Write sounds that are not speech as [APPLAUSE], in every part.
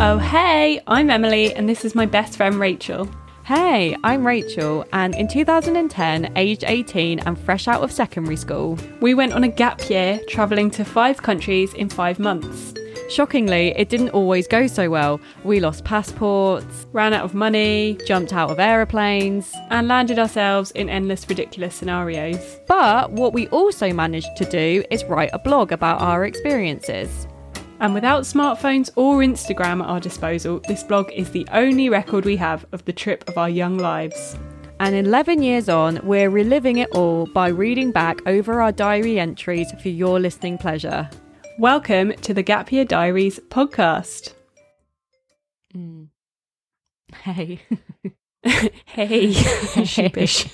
Oh, hey, I'm Emily, and this is my best friend Rachel. Hey, I'm Rachel, and in 2010, aged 18 and fresh out of secondary school, We went on a gap year, travelling to five countries in five months. shockingly, it didn't always go so well. We lost passports, Ran out of money, jumped out of aeroplanes, and landed ourselves in endless ridiculous scenarios. but what we also managed to do is write a blog about our experiences. And without smartphones or Instagram at our disposal, this blog is the only record we have of the trip of our young lives. And 11 years on, we're reliving it all by reading back over our diary entries for your listening pleasure. Welcome to the Gap Year Diaries podcast. Mm. [LAUGHS] Hey. [LAUGHS] Hey, [LAUGHS] sheepish.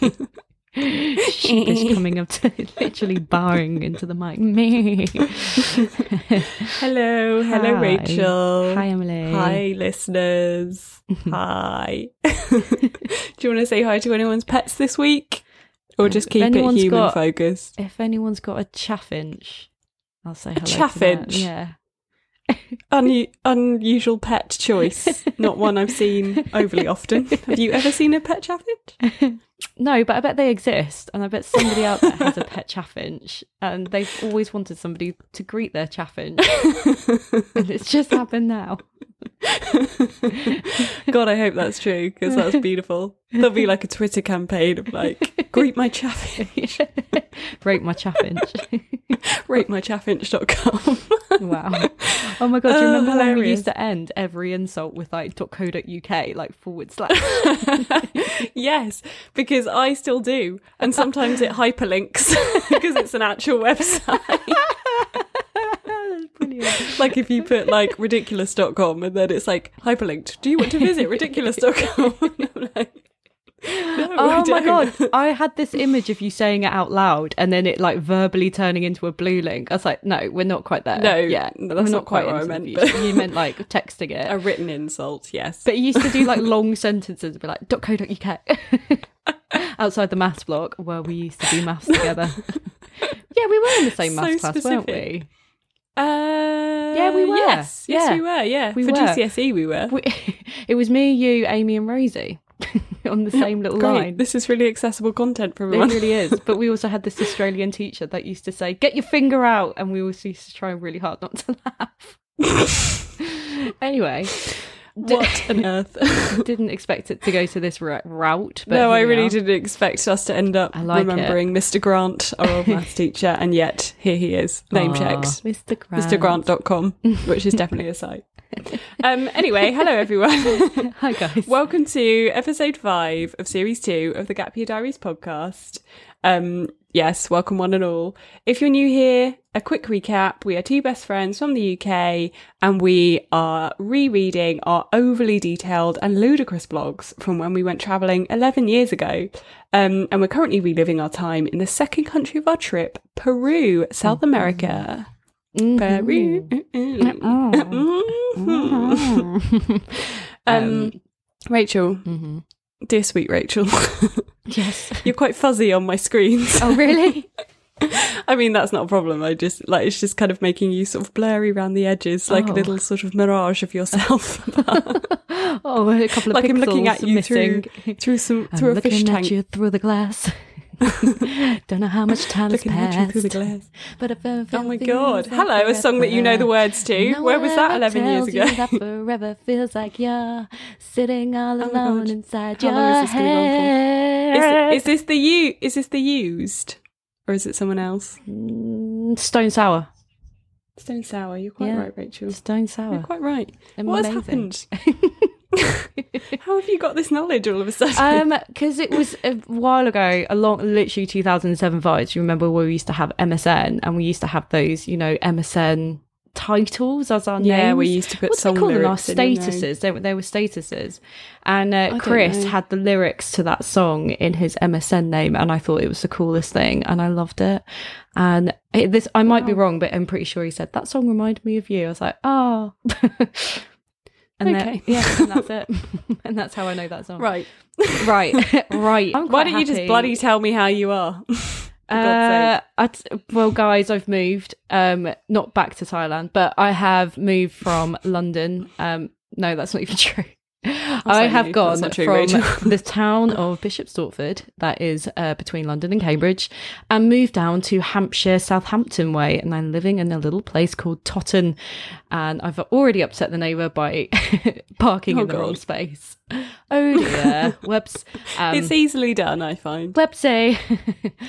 Sheepish coming up to [LAUGHS] literally barring into the mic. Me. [LAUGHS] hello, hello, Hi. Rachel. Hi, Emily. Hi, listeners. [LAUGHS] hi. Do you want to say hi to anyone's pets this week? Or just keep it human got- focused? If anyone's got a chaffinch, I'll say hello. to chaffinch? Yeah. Un- unusual pet choice. Not one I've seen overly often. Have you ever seen a pet chaffinch? No, but I bet they exist, and I bet somebody out there has a pet chaffinch, and they've always wanted somebody to greet their chaffinch, and it's just happened now. [LAUGHS] God, I hope that's true because that's beautiful. There'll be like a Twitter campaign of like, greet my chaffinch, [LAUGHS] Rate my chaffinch. [LAUGHS] ratemychaffinch.com. wow. [LAUGHS] Oh my god, do you Oh, remember when we used to end every insult with like .co.uk, like forward slash? [LAUGHS] yes, because I still do. And sometimes it hyperlinks [LAUGHS] because it's an actual website. Like if you put like ridiculous.com and then it's like hyperlinked. Do you want to visit ridiculous.com? And I'm like, [LAUGHS] no, Oh my god, I had this image of you saying it out loud and then it like verbally turning into a blue link. I was like, no, we're not quite there. No, yeah, that's we're not quite what I meant, but- You meant like texting it. [LAUGHS] A written insult, yes. But you used to do like [LAUGHS] long sentences, be like .co.uk outside the maths block where we used to do maths together. yeah, we were in the same So maths class, weren't we? Uh, Yeah, we were. Yes, yes, Yeah. we were. Yeah, We for were. GCSE, we were. we it was me, you, Amy, and Rosie [LAUGHS] on the same little Great. line. This is really accessible content for me. It really is. [LAUGHS] But we also had this Australian teacher that used to say, "Get your finger out," and we always used to try really hard not to [LAUGHS] laugh. anyway, [LAUGHS] what [LAUGHS] on earth? [LAUGHS] didn't expect it to go to this ru- route. But no, I really didn't expect us to end up like it. remembering Mr. Grant, our old maths teacher, and yet here he is, name Aw, checked. Mr. Grant. MrGrant.com, which is definitely a site. Um, anyway, hello everyone. Hi guys. Welcome to episode five of series two of the Gap Year Diaries podcast. Um, yes, welcome one and all. If you're new here, a quick recap. We are two best friends from the UK and we are rereading our overly detailed and ludicrous blogs from when we went travelling 11 years ago. Um, and we're currently reliving our time in the second country of our trip, Peru, South America. Mhm. Peru. Mhm. [LAUGHS] [LAUGHS] um, Rachel, Mhm. dear sweet Rachel, [LAUGHS] Yes. [LAUGHS] you're quite fuzzy on my screens. Oh really? [LAUGHS] I mean, that's not a problem. I just like it's just kind of making you sort of blurry around the edges, like a Oh. little sort of mirage of yourself. [LAUGHS] oh, a couple of like I'm looking at you missing. through through some I'm through a looking fish at tank. you through the glass. [LAUGHS] Don't know how much time has Looking you passed. through the glass. But it feels Oh my like god! Hello, a song that you know the words to. No Where was that eleven years ago? that forever feels like you're sitting all [LAUGHS] Oh alone inside How your is this gonna go on for? head. Is, is this the you? Is this the used, or is it someone else? Mm, Stone sour. Stone sour. You're quite Yeah. right, Rachel. Stone Sour. You're quite right. What has Amazing. happened? [LAUGHS] [LAUGHS] How have you got this knowledge all of a sudden? um, because it was a while ago, a long, literally 2007 vibes. You remember where we used to have MSN, and we used to have those, you know, MSN titles as our yeah, names. we used to put what do song they call them? Our lyrics in, you know. statuses. They, were- they were statuses, and uh, Chris had the lyrics to that song in his MSN name, and I thought it was the coolest thing, and I loved it. And it, this, I might be wrong, but I'm pretty sure he said that song reminded me of you. I was like, oh. [LAUGHS] And then- Okay. yeah, and that's it. [LAUGHS] and that's how I know that song. [LAUGHS] Right. Right, right. Why don't you just bloody tell me how you are? [LAUGHS] Uh, t- well, guys, I've moved. Um, not back to Thailand, but I have moved from London. Um, No, that's not even true. I have that's gone true, from [LAUGHS] the town of Bishop Stortford, that is uh, between London and Cambridge, and moved down to Hampshire, Southampton way, and I'm living in a little place called Totton. And I've already upset the neighbour by [LAUGHS] parking Oh, in the wrong space. Oh dear, [LAUGHS] whoops. Um, it's easily done, I find. whoopsie.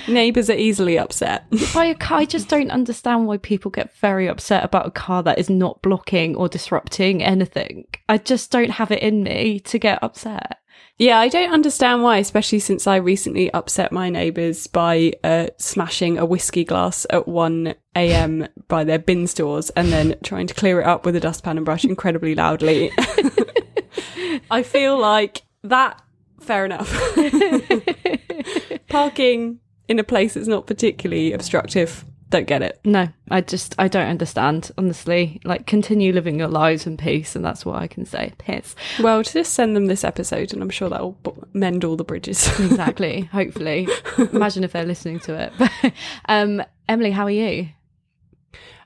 Neighbours are easily upset. by a car. I just don't understand why people get very upset about a car that is not blocking or disrupting anything. I just don't have it in me to get upset. Yeah, I don't understand why, especially since I recently upset my neighbours by uh, smashing a whiskey glass at 1 a.m. by their bin stores and then trying to clear it up with a dustpan and brush incredibly loudly. [LAUGHS] I feel like that, fair enough. [LAUGHS] Parking in a place that's not particularly obstructive, don't get it. No, I just I don't understand. Honestly, like continue living your lives in peace, and that's what I can say. Piss. Well, just send them this episode and I'm sure that'll b- mend all the bridges. [LAUGHS] Exactly. Hopefully, imagine if they're listening to it. [LAUGHS] um, Emily, how are you?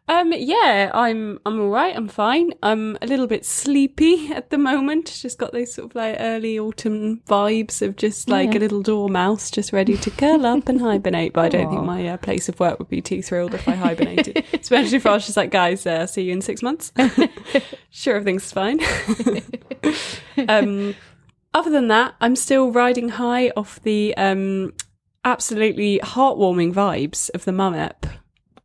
Um, yeah, I'm I'm all right. I'm fine. I'm a little bit sleepy [LAUGHS] at the moment. Just got those sort of like early autumn vibes of just like Yeah. a little dormouse, just ready to curl up and hibernate. But I don't Aw. think my uh, place of work would be too thrilled if I hibernated, [LAUGHS] especially if I was just like, guys, uh, see you in six months. [LAUGHS] sure, everything's fine. um, other than that, I'm still riding high off the um absolutely heartwarming vibes of the Mum ep.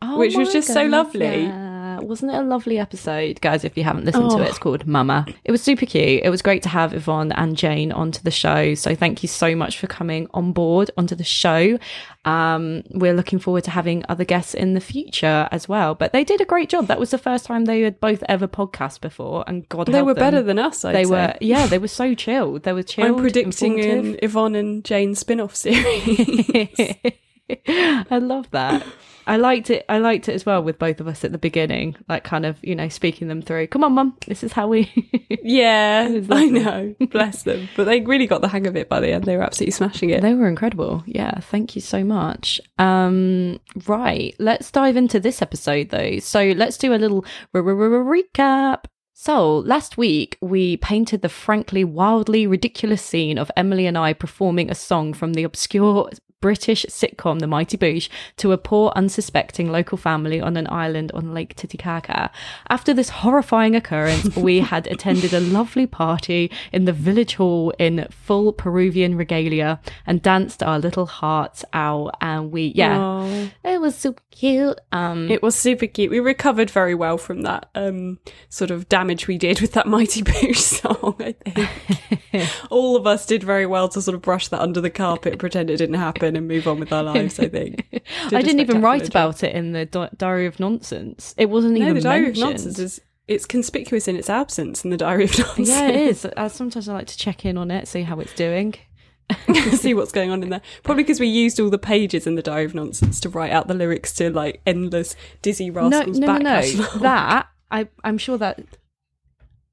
Oh Which was just so lovely. yeah. Wasn't it a lovely episode, guys? If you haven't listened to Oh. it, it's called Mama. It was super cute. It was great to have Yvonne and Jane onto the show. So thank you so much for coming on board onto the show. Um, we're looking forward to having other guests in the future as well. But they did a great job. That was the first time they had both ever podcast before, and God, They were them. better than us. I'd they say. were. Yeah, they were so chilled. They were chilled. I'm predicting an Yvonne and Jane spin-off series. [LAUGHS] [LAUGHS] I love that. I liked it. I liked it as well with both of us at the beginning, like kind of you know speaking them through. Come on, mum, this is how we. [LAUGHS] yeah, [LAUGHS] I know. Bless them. But they really got the hang of it by the end. They were absolutely smashing it. they were incredible. Yeah, thank you so much. Um, right, let's dive into this episode though. So let's do a little recap. So, last week we painted the frankly wildly ridiculous scene of Emily and I performing a song from the obscure British sitcom The Mighty Boosh to a poor, unsuspecting local family on an island on Lake Titicaca. After this horrifying occurrence, we [LAUGHS] had attended a lovely party in the village hall in full Peruvian regalia and danced our little hearts out. And we, yeah, Aw. it was super cute. Um, It was super cute. We recovered very well from that um, sort of damage we did with that Mighty Boosh [LAUGHS] song, I think. [LAUGHS] All of us did very well to sort of brush that under the carpet, pretend it didn't happen, and move on with our lives, I think. [LAUGHS] I didn't even write about it in the Di- Diary of Nonsense. It wasn't No, even the Diary mentioned. of Nonsense is it's conspicuous in its absence in the Diary of Nonsense. Yeah, it is. [LAUGHS] Uh, sometimes I like to check in on it, see how it's doing. [LAUGHS] see what's going on in there. Probably because we used all the pages in the Diary of Nonsense to write out the lyrics to like endless Dizzee Rascals no, no, back no. catalogue. That I, I'm sure that.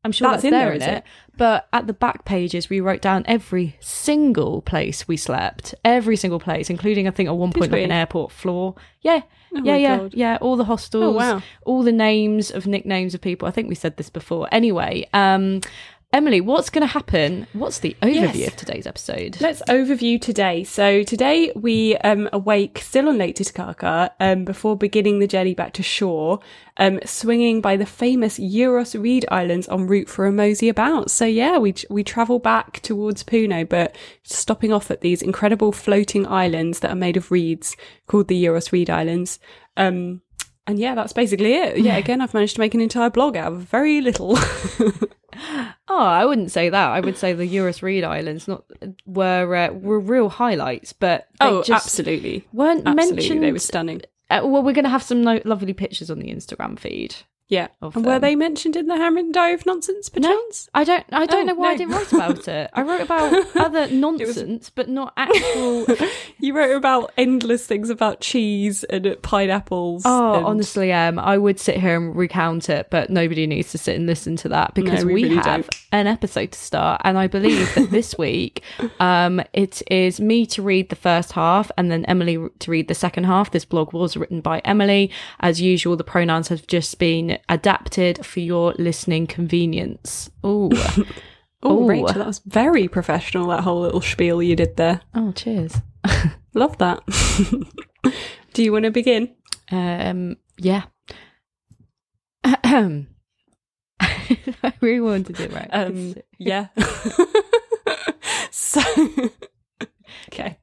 I'm sure That's that's, in there in it. it? But at the back pages, we wrote down every single place we slept, every single place, including I think at one point like an airport floor. Yeah, Oh yeah, yeah, God. yeah. All the hostels, Oh, wow. all the names of nicknames of people. I think we said this before. Anyway, um, Emily, what's going to happen? What's the overview Yes. of today's episode? Let's overview today. So today we um, awake still on Lake Titicaca um, before beginning the journey back to shore, um, swinging by the famous Uros Reed Islands en route for a mosey about. So yeah, we we travel back towards Puno, but stopping off at these incredible floating islands that are made of reeds called the Uros Reed Islands. Um, and yeah, that's basically it. [LAUGHS] Yeah, again, I've managed to make an entire blog out of very little. [LAUGHS] Oh, I wouldn't say that. I would say the Uros Reed Islands not were uh, were real highlights, but they oh, just absolutely. weren't Absolutely, mentioned. they were stunning. Uh, well, we're going to have some no- lovely pictures on the Instagram feed. Yeah. of And were they mentioned in the Handwritten Diary of Nonsense, perchance? I don't. I don't Oh, know why I didn't write about it. I wrote about [LAUGHS] other nonsense, but not actual. [LAUGHS] You wrote about endless things about cheese and pineapples. Oh, and- honestly, um, I would sit here and recount it, but nobody needs to sit and listen to that because No, we we, really have don't. an episode to start, and I believe that this [LAUGHS] week, um, it is me to read the first half and then Emily to read the second half. This blog was written by Emily, as usual. The pronouns have just been adapted for your listening convenience. [LAUGHS] Oh, Ooh. Rachel, that was very professional. That whole little spiel you did there. oh, cheers. [LAUGHS] Love that. [LAUGHS] Do you want to begin? Um, yeah. [COUGHS] I really wanted it right. Um, yeah. so, okay.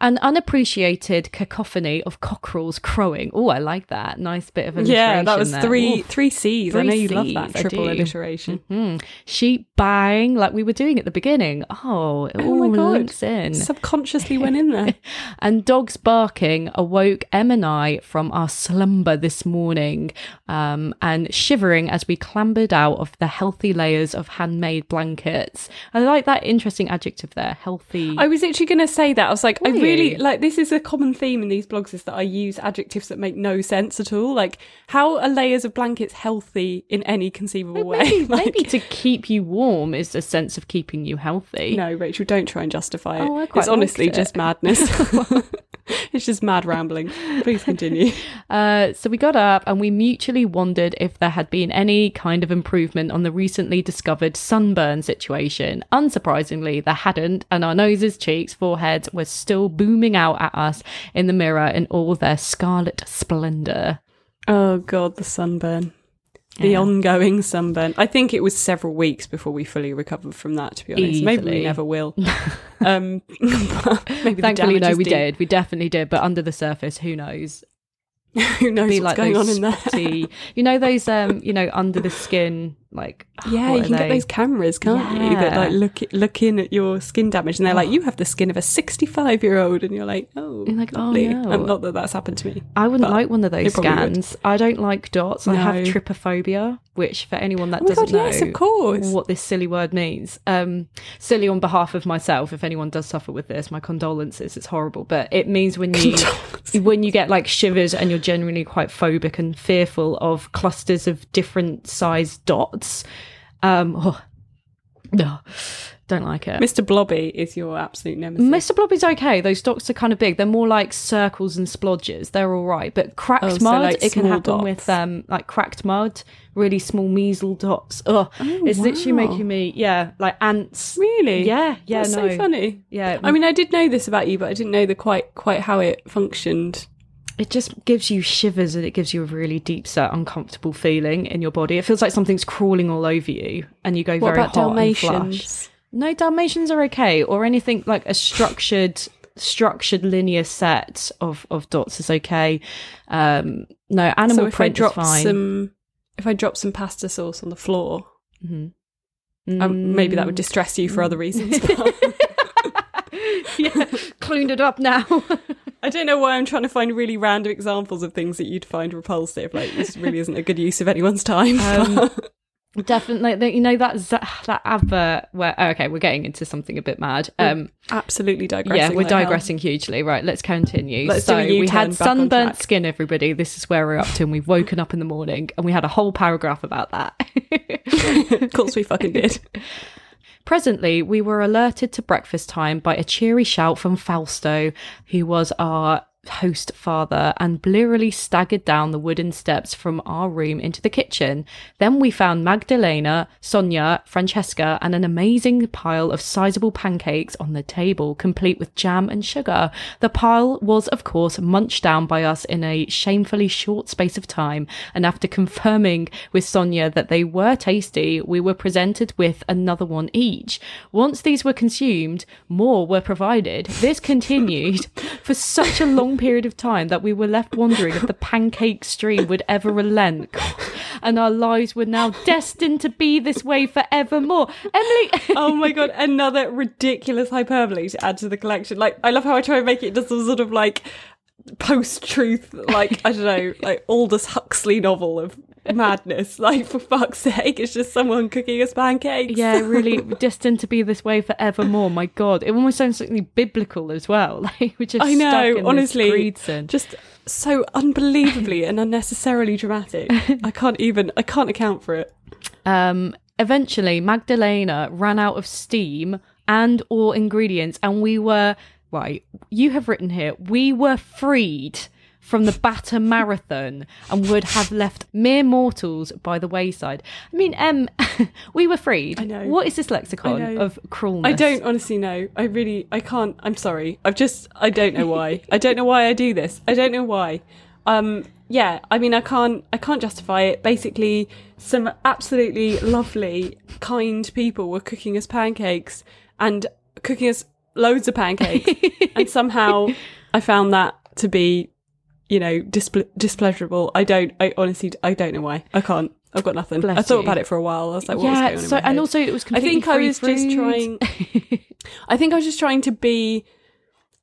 An unappreciated cacophony of cockerels crowing. Oh, I like that. Nice bit of alliteration. Yeah, that was there. three Ooh. three C's. I know you love that triple alliteration. Mhm. Sheep bang, like we were doing at the beginning. Oh, it Oh all my God. links in. Subconsciously went in there. [LAUGHS] And dogs barking awoke Em and I from our slumber this morning, um, and shivering as we clambered out of the healthy layers of handmade blankets. I like that interesting adjective there, healthy. I was actually going to say that. I was like, I Were really like this is a common theme in these blogs is that I use adjectives that make no sense at all. Like, how are layers of blankets healthy in any conceivable way? maybe, [LAUGHS] Like, maybe to keep you warm is a sense of keeping you healthy. No, Rachel, don't try and justify it. Oh, it's honestly it. just madness. [LAUGHS] [LAUGHS] it's just mad rambling. Please continue. Uh, so we got up and we mutually wondered if there had been any kind of improvement on the recently discovered sunburn situation. Unsurprisingly, there hadn't, and our noses, cheeks, foreheads were still booming out at us in the mirror in all their scarlet splendour. Oh god, the sunburn. The Yeah. ongoing sunburn. I think it was several weeks before we fully recovered from that. To be honest, maybe we never will. [LAUGHS] um, [LAUGHS] maybe Thankfully, no, we deep. did. We definitely did. But under the surface, who knows? [LAUGHS] Who knows Be what's like going on in there? spotty- you know those, um, you know, under the skin, like Yeah, you are can get those cameras, can't you? That like look look in at your skin damage, and they're like, "You have the skin of a sixty-five-year-old," and you're like, "Oh, You're like, oh, no. Um, not that that's happened to me. I wouldn't like one of those probably would. scans. I don't like dots. I have No. trypophobia, which for anyone that Oh doesn't God, know yes, of course. what this silly word means. Um, silly on behalf of myself. If anyone does suffer with this, my condolences. It's horrible, but it means when you when you get like shivers and you're generally quite phobic and fearful of clusters of different sized dots. Um, oh, no, don't like it. Mr. Blobby is your absolute nemesis. Mr. Blobby's okay. Those dots are kind of big. They're more like circles and splodges. They're all right. But cracked Oh, so mud, like it can happen dots. with um like cracked mud, really small measle dots. Ugh, it's literally Oh, making me yeah like ants. Really? Yeah, yeah, That's no. so funny. Yeah, I mean, I did know this about you, but I didn't know the quite quite how it functioned. It just gives you shivers and it gives you a really deep set uncomfortable feeling in your body. It feels like something's crawling all over you, and you go What very about hot and flush. Dalmatians? No, Dalmatians are okay, or anything like a structured, structured linear set of of dots is okay. Um, no, animal so if I print drop is fine. some, if I drop some pasta sauce on the floor, Mhm. um, maybe that would Mm. distress you for other reasons. [LAUGHS] but- [LAUGHS] yeah, cleaned it up now. [LAUGHS] I don't know why I'm trying to find really random examples of things that you'd find repulsive. Like this really isn't a good use of anyone's time. [LAUGHS] Um, Definitely, you know that that advert where oh, okay, we're getting into something a bit mad. Um, Absolutely digressing. yeah, we're like hell. digressing hugely. Right, let's continue. Let's do so we had sunburnt skin. Everybody, this is where we're up to, and we've woken up in the morning, and we had a whole paragraph about that. of course, we fucking did. Presently, we were alerted to breakfast time by a cheery shout from Fausto, who was our host father, and blearily staggered down the wooden steps from our room into the kitchen. Then we found Magdalena, Sonia, Francesca, and an amazing pile of sizable pancakes on the table, complete with jam and sugar. The pile was, of course, munched down by us in a shamefully short space of time, and after confirming with Sonia that they were tasty, we were presented with another one each. Once these were consumed, more were provided. This continued [LAUGHS] for such a long period of time that we were left wondering if the [LAUGHS] pancake stream would ever relent. And our lives were now destined to be this way forevermore. Emily, [LAUGHS] Oh my god, another ridiculous hyperbole to add to the collection. Like, I love how I try and make it just some sort of like post-truth, like I don't know, like Aldous Huxley novel of madness. [LAUGHS] Like, for fuck's sake, it's just someone cooking us pancakes. yeah, really [LAUGHS] destined to be this way forevermore. My God, it almost sounds something biblical as well. [LAUGHS] Like we're just I know, honestly, just so unbelievably and unnecessarily dramatic. I can't even, I can't account for it. Um, eventually, Magdalena ran out of steam and or ingredients, and we were right. You have written here we were freed from the batter marathon and would have left mere mortals by the wayside. I mean, um, [LAUGHS] we were freed. I know. What is this lexicon of cruelness? I don't honestly know. I really, I can't. I'm sorry. I've just, I don't know why. I don't know why I do this. I don't know why. Um, yeah. I mean, I can't, I can't justify it. Basically, some absolutely lovely, kind people were cooking us pancakes and cooking us loads of pancakes, [LAUGHS] and somehow I found that to be, you know, displ- displeasurable. I don't. I honestly, I don't know why. I can't. I've got nothing. Bless I thought you. about it for a while. I was like, was Yeah, so and head? also it was I think I was just trying. [LAUGHS] I think I was just trying to be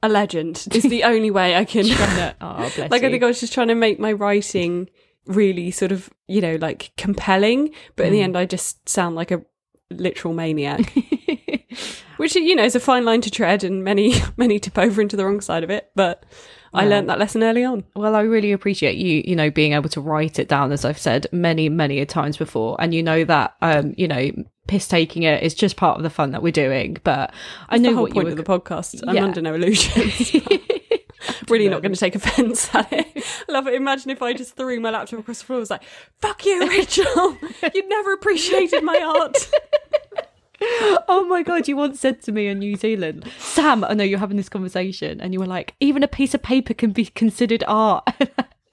a legend. Is the only way I can. [LAUGHS] oh, bless like I think I was just trying to make my writing really sort of you know like compelling, but Mm. in the end I just sound like a literal maniac. [LAUGHS] Which you know is a fine line to tread, and many many tip over into the wrong side of it. But I learned that lesson early on. Well, I really appreciate you, you know, being able to write it down, as I've said many, many a times before. And you know that, um, you know, piss taking it is just part of the fun that we're doing. But I That's know the whole what point you of were. the podcast. I'm Yeah. under no illusions. [LAUGHS] really not going to take offence at it. [LAUGHS] Love it. Imagine if I just threw my laptop across the floor and was like, fuck you, Rachel. [LAUGHS] You'd never appreciated my art. [LAUGHS] oh my god! You once said to me in New Zealand, Sam. I know you're having this conversation, and you were like, even a piece of paper can be considered art.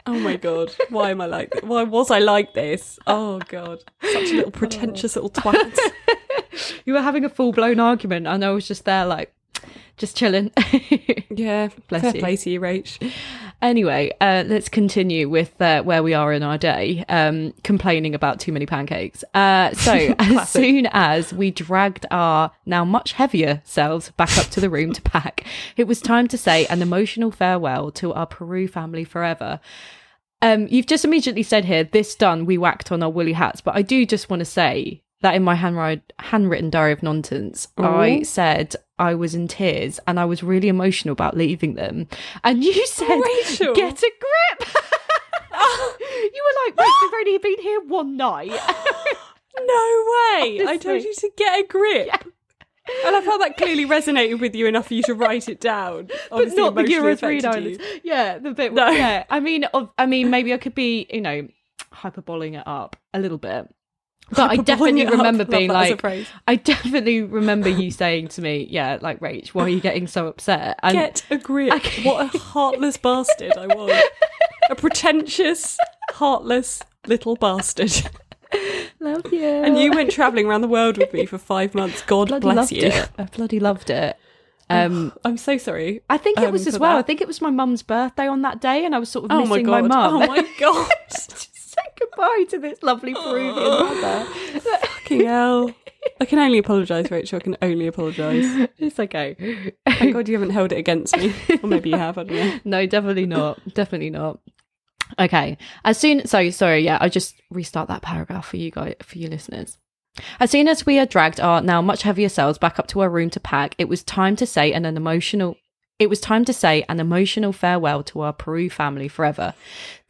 Oh my God. Why am I like this? Why was I like this? Oh God. Such a little pretentious little twat. [LAUGHS] you were having a full blown argument, and I was just there, like, just chilling. [LAUGHS] Yeah. Bless fair you. play to you, Rach. Anyway, uh, let's continue with uh, where we are in our day, um, complaining about too many pancakes. Uh, so, [LAUGHS] as soon as we dragged our now much heavier selves back up to the room to pack, it was time to say an emotional farewell to our Peru family forever. Um, you've just immediately said here, this done, we whacked on our woolly hats. But I do just want to say that in my handwrite, handwritten diary of nonsense, I said I was in tears and I was really emotional about leaving them. And you [LAUGHS] said, Rachel. get a grip. [LAUGHS] you were like, we've only been here one night. [GASPS] No way. I told you to get a grip. And I felt that clearly resonated with you enough for you to write it down. [LAUGHS] but not the emotionally Uros Reed affected you. Islands. Yeah, the bit. No. Yeah, I mean, of, I mean, maybe I could be, you know, hyperboling it up a little bit. But I [LAUGHS] definitely up. remember being that as a like. I definitely remember you saying to me, "Yeah, like Rach, why are you getting so upset?" And Get a grip. Okay. What a [LAUGHS] heartless bastard I was. A pretentious, heartless little bastard. love you. And you went travelling around the world with me for five months. God bloody bless you. it. I bloody loved it. Um, I'm so sorry. I think it um, was as well. that. I think it was my mum's birthday on that day, and I was sort of Oh my missing god. mum. oh my [LAUGHS] god. Goodbye to this lovely Peruvian oh. mother. Fucking hell. I can only apologise, Rachel. I can only apologise. It's okay. Thank God you haven't held it against me. Or maybe you have, I don't know. [LAUGHS] no, definitely not. definitely not. Okay. As soon so sorry, yeah, I just restart that paragraph for you guys for you listeners. As soon as we had dragged our now much heavier selves back up to our room to pack, it was time to say an, an emotional it was time to say an emotional farewell to our Peru family forever.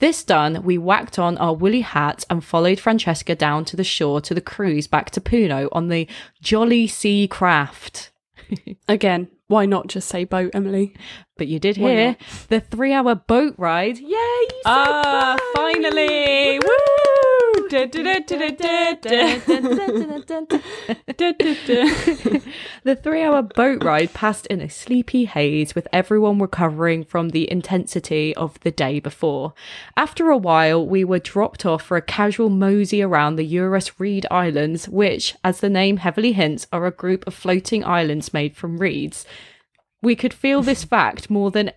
This done, we whacked on our woolly hats and followed Francesca down to the shore to the cruise back to Puno on the Jolly Sea Craft. [LAUGHS] Again, why not just say boat, Emily? But you did hear the three hour boat ride. Yay! Ah, boat! finally! Woo! [LAUGHS] the three hour boat ride passed in a sleepy haze with everyone recovering from the intensity of the day before. After a while, we were dropped off for a casual mosey around the Uros Reed Islands, which, as the name heavily hints, are a group of floating islands made from reeds. We could feel this fact more than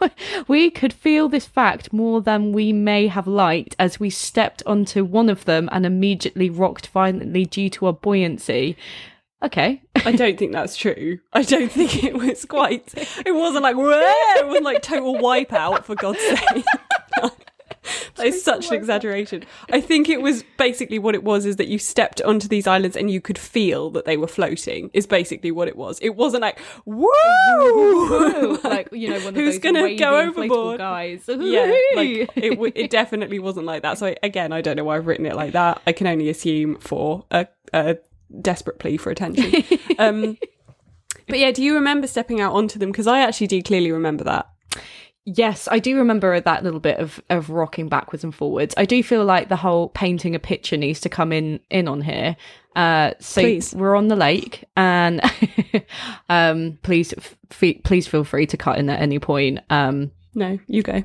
[LAUGHS] we could feel this fact more than we may have liked as we stepped onto one of them and immediately rocked violently due to our buoyancy. Okay. I don't think that's true. I don't think it was quite. It wasn't like whoa. It wasn't like total wipeout for God's sake. [LAUGHS] That is such an exaggeration. I think it was basically what it was is that you stepped onto these islands and you could feel that they were floating. Is basically what it was. It wasn't like whoa, like you know, one of Who's those gonna go overboard? guys. [LAUGHS] yeah, like it. w- It definitely wasn't like that. So again, I don't know why I've written it like that. I can only assume for a, a desperate plea for attention. [LAUGHS] Um, but yeah, do you remember stepping out onto them? Because I actually do clearly remember that. Yes, I do remember that little bit of of rocking backwards and forwards. I do feel like the whole painting a picture needs to come in in on here. Uh, so Please. we're on the lake, and [LAUGHS] um, please f- please feel free to cut in at any point. Um, No, you go.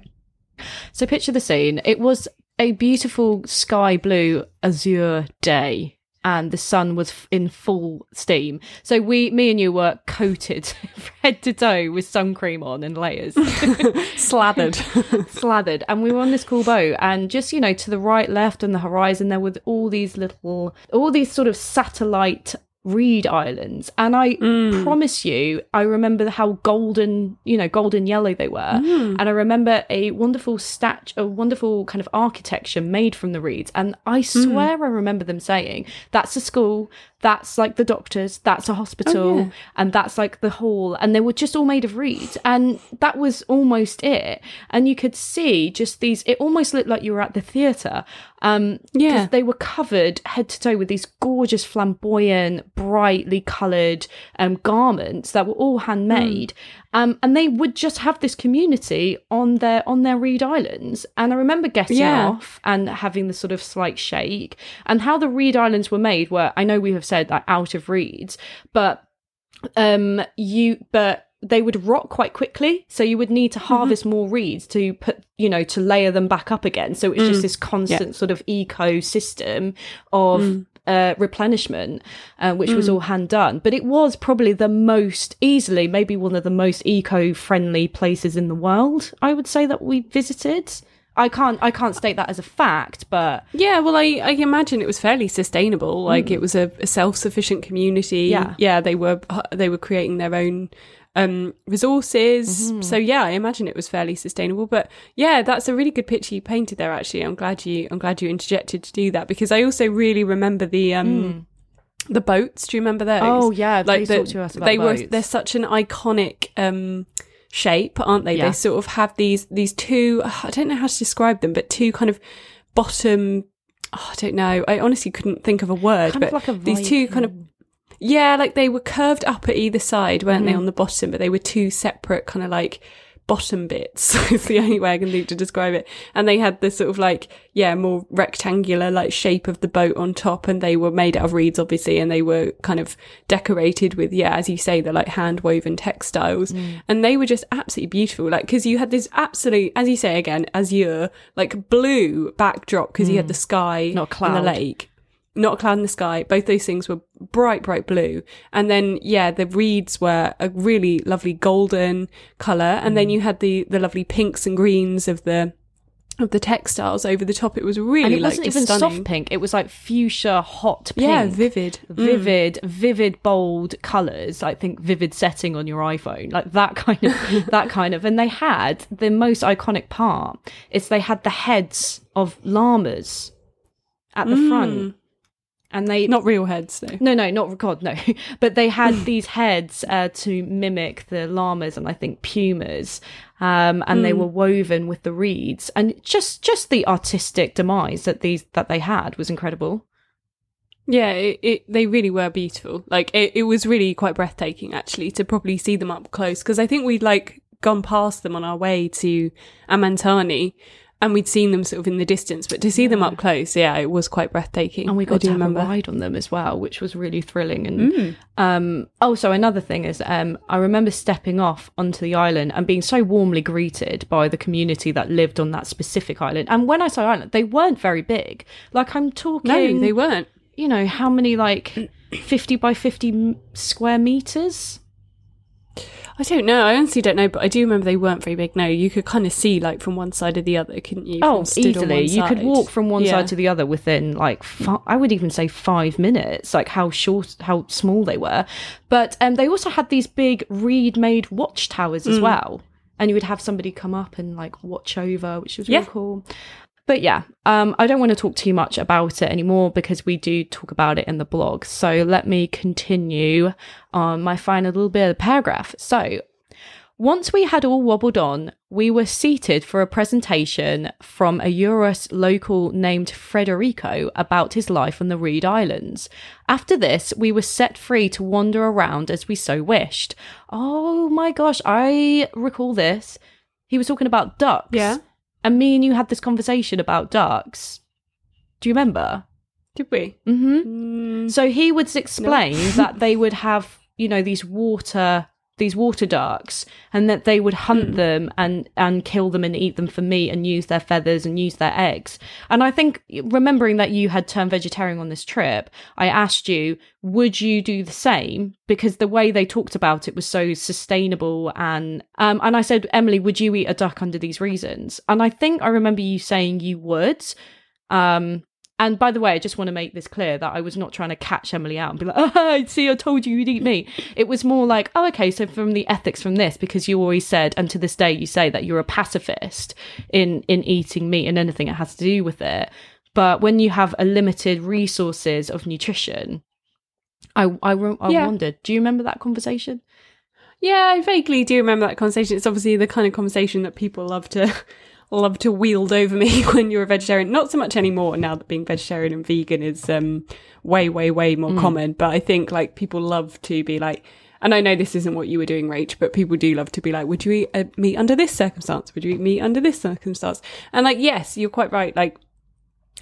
so picture the scene. It was a beautiful sky blue azure day and the sun was f- in full steam. So we me and you were coated [LAUGHS] head to toe with sun cream on and layers. [LAUGHS] Slathered. [LAUGHS] slathered and we were on this cool boat and just you know to the right left on the horizon there were all these little all these sort of satellite reed islands. And i mm. promise you i remember how golden you know golden yellow they were. Mm. And i remember a wonderful stat a wonderful kind of architecture made from the reeds. And i mm. swear i remember them saying that's a school that's like the doctors that's a hospital yeah. and that's like the hall and they were just all made of reeds and that was almost it and you could see just these it almost looked like you were at the theater um Yeah. they were covered head to toe with these gorgeous flamboyant brightly colored um garments that were all handmade um and they would just have this community on their on their reed islands. And i remember getting Yeah. off and having the sort of slight shake. And how the reed islands were made were i know we have said like out of reeds but um you but they would rot quite quickly. So you would need to harvest more reeds to put you know to layer them back up again. So it's just this constant sort of ecosystem of uh, replenishment uh, which was all hand done but it was probably the most easily maybe one of the most eco-friendly places in the world i would say that we visited i can't i can't state that as a fact but Yeah, well, I, I imagine it was fairly sustainable. Like it was a, a self-sufficient community. Yeah. yeah, they were they were creating their own um, resources. So yeah, I imagine it was fairly sustainable. But yeah, that's a really good picture you painted there. Actually, I'm glad you I'm glad you interjected to do that because I also really remember the um the boats. Do you remember those? Oh, yeah, please the- talk to us about they were they're such an iconic um shape, aren't they? Yeah. They sort of have these these two. I don't know how to describe them, but two kind of bottom. oh, I don't know. I honestly couldn't think of a word, kind of but like a these two kind of yeah, like they were curved up at either side, weren't Mm-hmm. they, on the bottom? But they were two separate kind of like bottom bits. [LAUGHS] It's the only way I can think to describe it. And they had this sort of like, yeah, more rectangular like shape of the boat on top. And they were made out of reeds, obviously. And they were kind of decorated with, yeah, as you say, the like hand woven textiles. Mm. And they were just absolutely beautiful. Like, cause you had this absolute, as you say again, azure, like blue backdrop because you had the sky Mm. Not a and cloud. the lake not a cloud in the sky. Both those things were bright, bright blue. And then, yeah, the reeds were a really lovely golden color. And Mm. then you had the, the lovely pinks and greens of the, of the textiles over the top. It was really and it like wasn't just even stunning. soft pink it was like fuchsia hot pink Yeah, vivid. Mm. vivid vivid bold colors i think vivid setting on your iphone like that kind of [LAUGHS] that kind of and they had the most iconic part is they had the heads of llamas at the front and they Mm. Not real heads though. no, no, not God, no. [LAUGHS] But they had [LAUGHS] these heads uh, to mimic the llamas and I think pumas, um, and they were woven with the reeds, and just just the artistic demise that these that they had was incredible. Yeah, it, it they really were beautiful. Like it, it was really quite breathtaking actually to probably see them up close because I think we'd like gone past them on our way to Amantani and we'd seen them sort of in the distance, but to see them up close, yeah, it was quite breathtaking. And we got to have remember. a ride on them as well, which was really thrilling. And um, also another thing is, um, I remember stepping off onto the island and being so warmly greeted by the community that lived on that specific island. And when I say island, they weren't very big. Like I'm talking, No, they weren't. you know, how many like 50 by 50 square meters? I don't know. I honestly don't know, but I do remember they weren't very big. No, you could kind of see like from one side or the other, couldn't you? Oh, easily. You could walk from one Yeah. side to the other within like I would even say 5 minutes, like how short how small they were. But um they also had these big reed-made watchtowers Mm. as well. And you would have somebody come up and like watch over, which was really Yeah. cool. But yeah, um, I don't want to talk too much about it anymore because we do talk about it in the blog. So let me continue on my final little bit of the paragraph. So once we had all wobbled on, we were seated for a presentation from a Uros local named Frederico about his life on the Reed Islands. After this, we were set free to wander around as we so wished. Oh my gosh, I recall this. He was talking about ducks. Yeah. And me and you had this conversation about ducks. Do you remember? Did we? Mm-hmm. Mm, So he would explain that they would have, you know, these water these water ducks and that they would hunt Hmm. them and and kill them and eat them for meat and use their feathers and use their eggs. And I think remembering that you had turned vegetarian on this trip, I asked you, would you do the same? Because the way they talked about it was so sustainable and um and I said, Emily, would you eat a duck under these reasons? And I think I remember you saying you would. Um and by the way, I just want to make this clear that I was not trying to catch Emily out and be like, [LAUGHS] oh, see, I told you you'd eat meat. It was more like, oh, okay, so from the ethics from this, because you always said, and to this day, you say that you're a pacifist in, in eating meat and anything that has to do with it. But when you have a limited resources of nutrition, I, I, I Yeah. wondered, do you remember that conversation? Yeah, I vaguely do remember that conversation. It's obviously the kind of conversation that people love to [LAUGHS] love to wield over me [LAUGHS] when you're a vegetarian. Not so much anymore now that being vegetarian and vegan is um way, way, way more common. But I think like people love to be like and I know this isn't what you were doing, Rach, but people do love to be like, would you eat uh, meat under this circumstance? Would you eat meat under this circumstance? And like, yes, you're quite right. Like,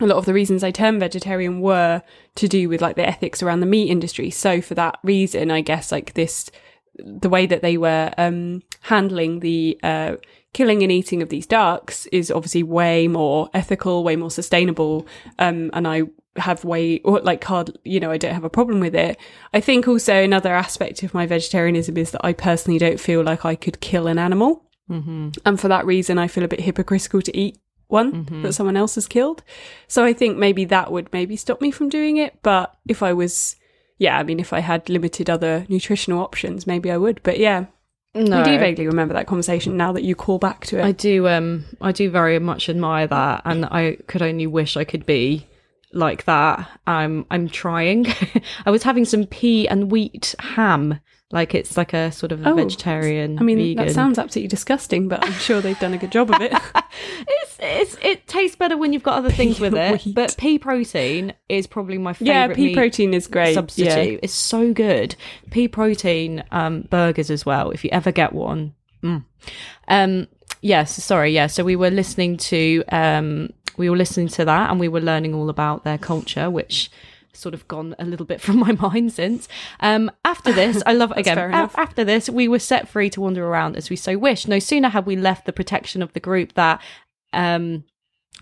a lot of the reasons I turned vegetarian were to do with like the ethics around the meat industry. So for that reason, I guess like this, the way that they were um, handling the uh, killing and eating of these ducks is obviously way more ethical, way more sustainable. Um, and I have way or like hard, you know, I don't have a problem with it. I think also another aspect of my vegetarianism is that I personally don't feel like I could kill an animal. Mm-hmm. And for that reason, I feel a bit hypocritical to eat one Mhm. that someone else has killed. So I think maybe that would maybe stop me from doing it. But if I was, yeah, I mean, if I had limited other nutritional options, maybe I would. But yeah, No. I do vaguely remember that conversation now that you call back to it. I do um I do very much admire that and I could only wish I could be like that. I'm I'm trying. [LAUGHS] I was having some pea and wheat ham. Like it's like a sort of a Oh, vegetarian. I mean, vegan. that sounds absolutely disgusting, but I'm sure they've done a good job of it. [LAUGHS] it's, it's it tastes better when you've got other [LAUGHS] things with it. wheat. But pea protein is probably my favorite. yeah, pea protein is great. substitute. Yeah. It's so good. Pea protein um, burgers as well. If you ever get one. Mm. Um, yes, sorry. Yeah. So we were listening to um, we were listening to that, and we were learning all about their culture, which sort of gone a little bit [LAUGHS] from my mind since. Um, after this, I love [LAUGHS] it again. a- after this, we were set free to wander around as we so wished. No sooner had we left the protection of the group that um,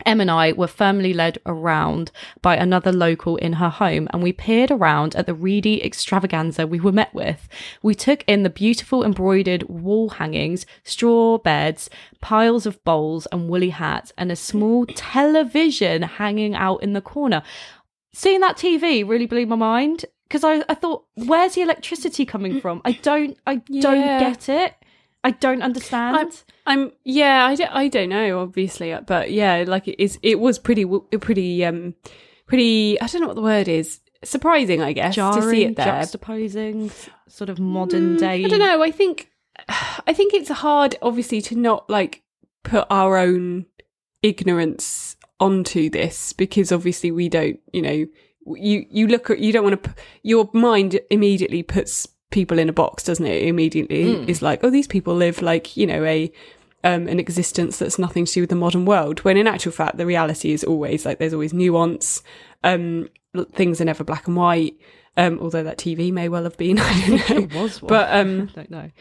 Em and I were firmly led around by another local in her home, and we peered around at the reedy extravaganza we were met with. We took in the beautiful embroidered wall hangings, straw beds, piles of bowls and woolly hats, and a small television hanging out in the corner. Seeing that TV really blew my mind because I, I thought, where's the electricity coming from? I don't, I don't get it. I don't understand. I'm yeah, I don't, I don't know obviously, but yeah, like it is it was pretty pretty um pretty I don't know what the word is. Surprising, I guess, jarring, to see it there. juxtaposing, sort of modern Mm, day. I don't know. I think [SIGHS] I think it's hard, obviously, to not like put our own ignorance onto this because obviously we don't. You know, you you look at you don't want to. Your mind immediately puts people in a box, doesn't it? Immediately Mm. is like, oh, these people live like you know a. Um, an existence that's nothing to do with the modern world. When in actual fact, the reality is always like there's always nuance. Um, things are never black and white. Um, although that TV may well have been. [LAUGHS] I don't know. it was one. But um, [LAUGHS] I don't know.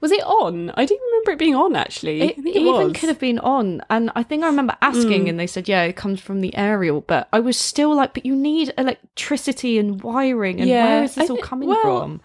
was it on? I didn't remember it being on actually. It, it even was. could have been on, and I think I remember asking, Mm. and they said, "Yeah, it comes from the aerial." But I was still like, "But you need electricity and wiring, and Yeah, where is this I all coming well, from?"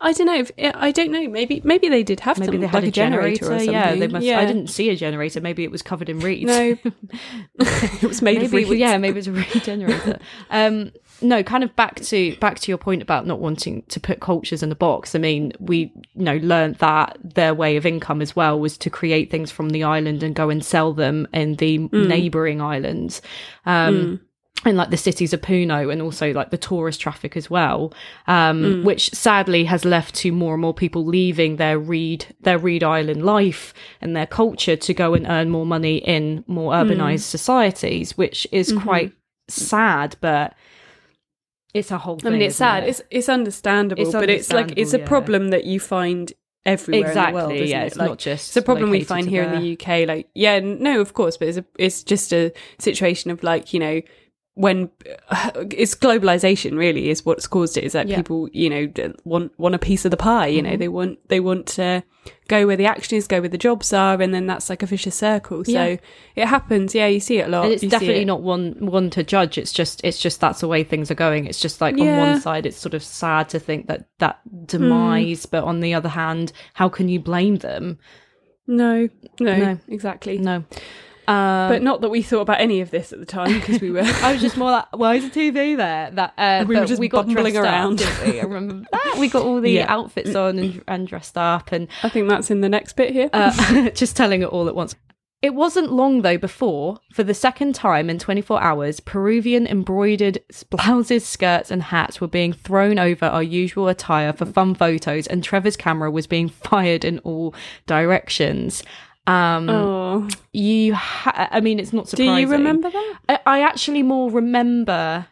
I don't know. If, I don't know. Maybe maybe they did have Maybe some, they had like a generator. or something. yeah, they must. Yeah. I didn't see a generator. Maybe it was covered in reeds. No, [LAUGHS] it was made maybe of it was- reeds. yeah maybe it's a regenerator um no kind of back to back to your point about not wanting to put cultures in a box i mean we you know learned that their way of income as well was to create things from the island and go and sell them in the Mm. neighboring islands um in like the cities of Puno and also like the tourist traffic as well, um, Mm. which sadly has left to more and more people leaving their Reed their Reed Island life and their culture to go and earn more money in more Mm. urbanized societies, which is Mm-hmm. quite sad, but it's a whole I thing. mean, it's sad. it? It's it's understandable, It's but it's like it's a yeah. problem that you find everywhere exactly. in the world. Yeah, it? it's Like, not just it's a problem we find here there. in the UK. Like, yeah, no, of course, but it's a, it's just a situation of like you know when it's globalization really is what's caused it is that Yeah. people you know want want a piece of the pie you Mm-hmm. know they want they want to go where the action is go where the jobs are and then that's like a vicious circle so Yeah. it happens yeah you see it a lot and it's You definitely it. not one one to judge it's just it's just that's the way things are going it's just like on one side it's sort of sad to think that that demise but on the other hand how can you blame them no no No. exactly no um, but not that we thought about any of this at the time because we were [LAUGHS] I was just more like, why is the TV there? That uh, We were just we got bumbling around. Up, we? I remember that. We got all the Yeah. outfits on and, and dressed up, and I think that's in the next bit here uh, [LAUGHS] just telling it all at once. It wasn't long though before, for the second time in 24 hours, Peruvian embroidered blouses, skirts, and hats were being thrown over our usual attire for fun photos, and Trevor's camera was being [LAUGHS] fired in all directions. Um, oh you, ha- I mean, it's not surprising. do you remember that I, I actually more remember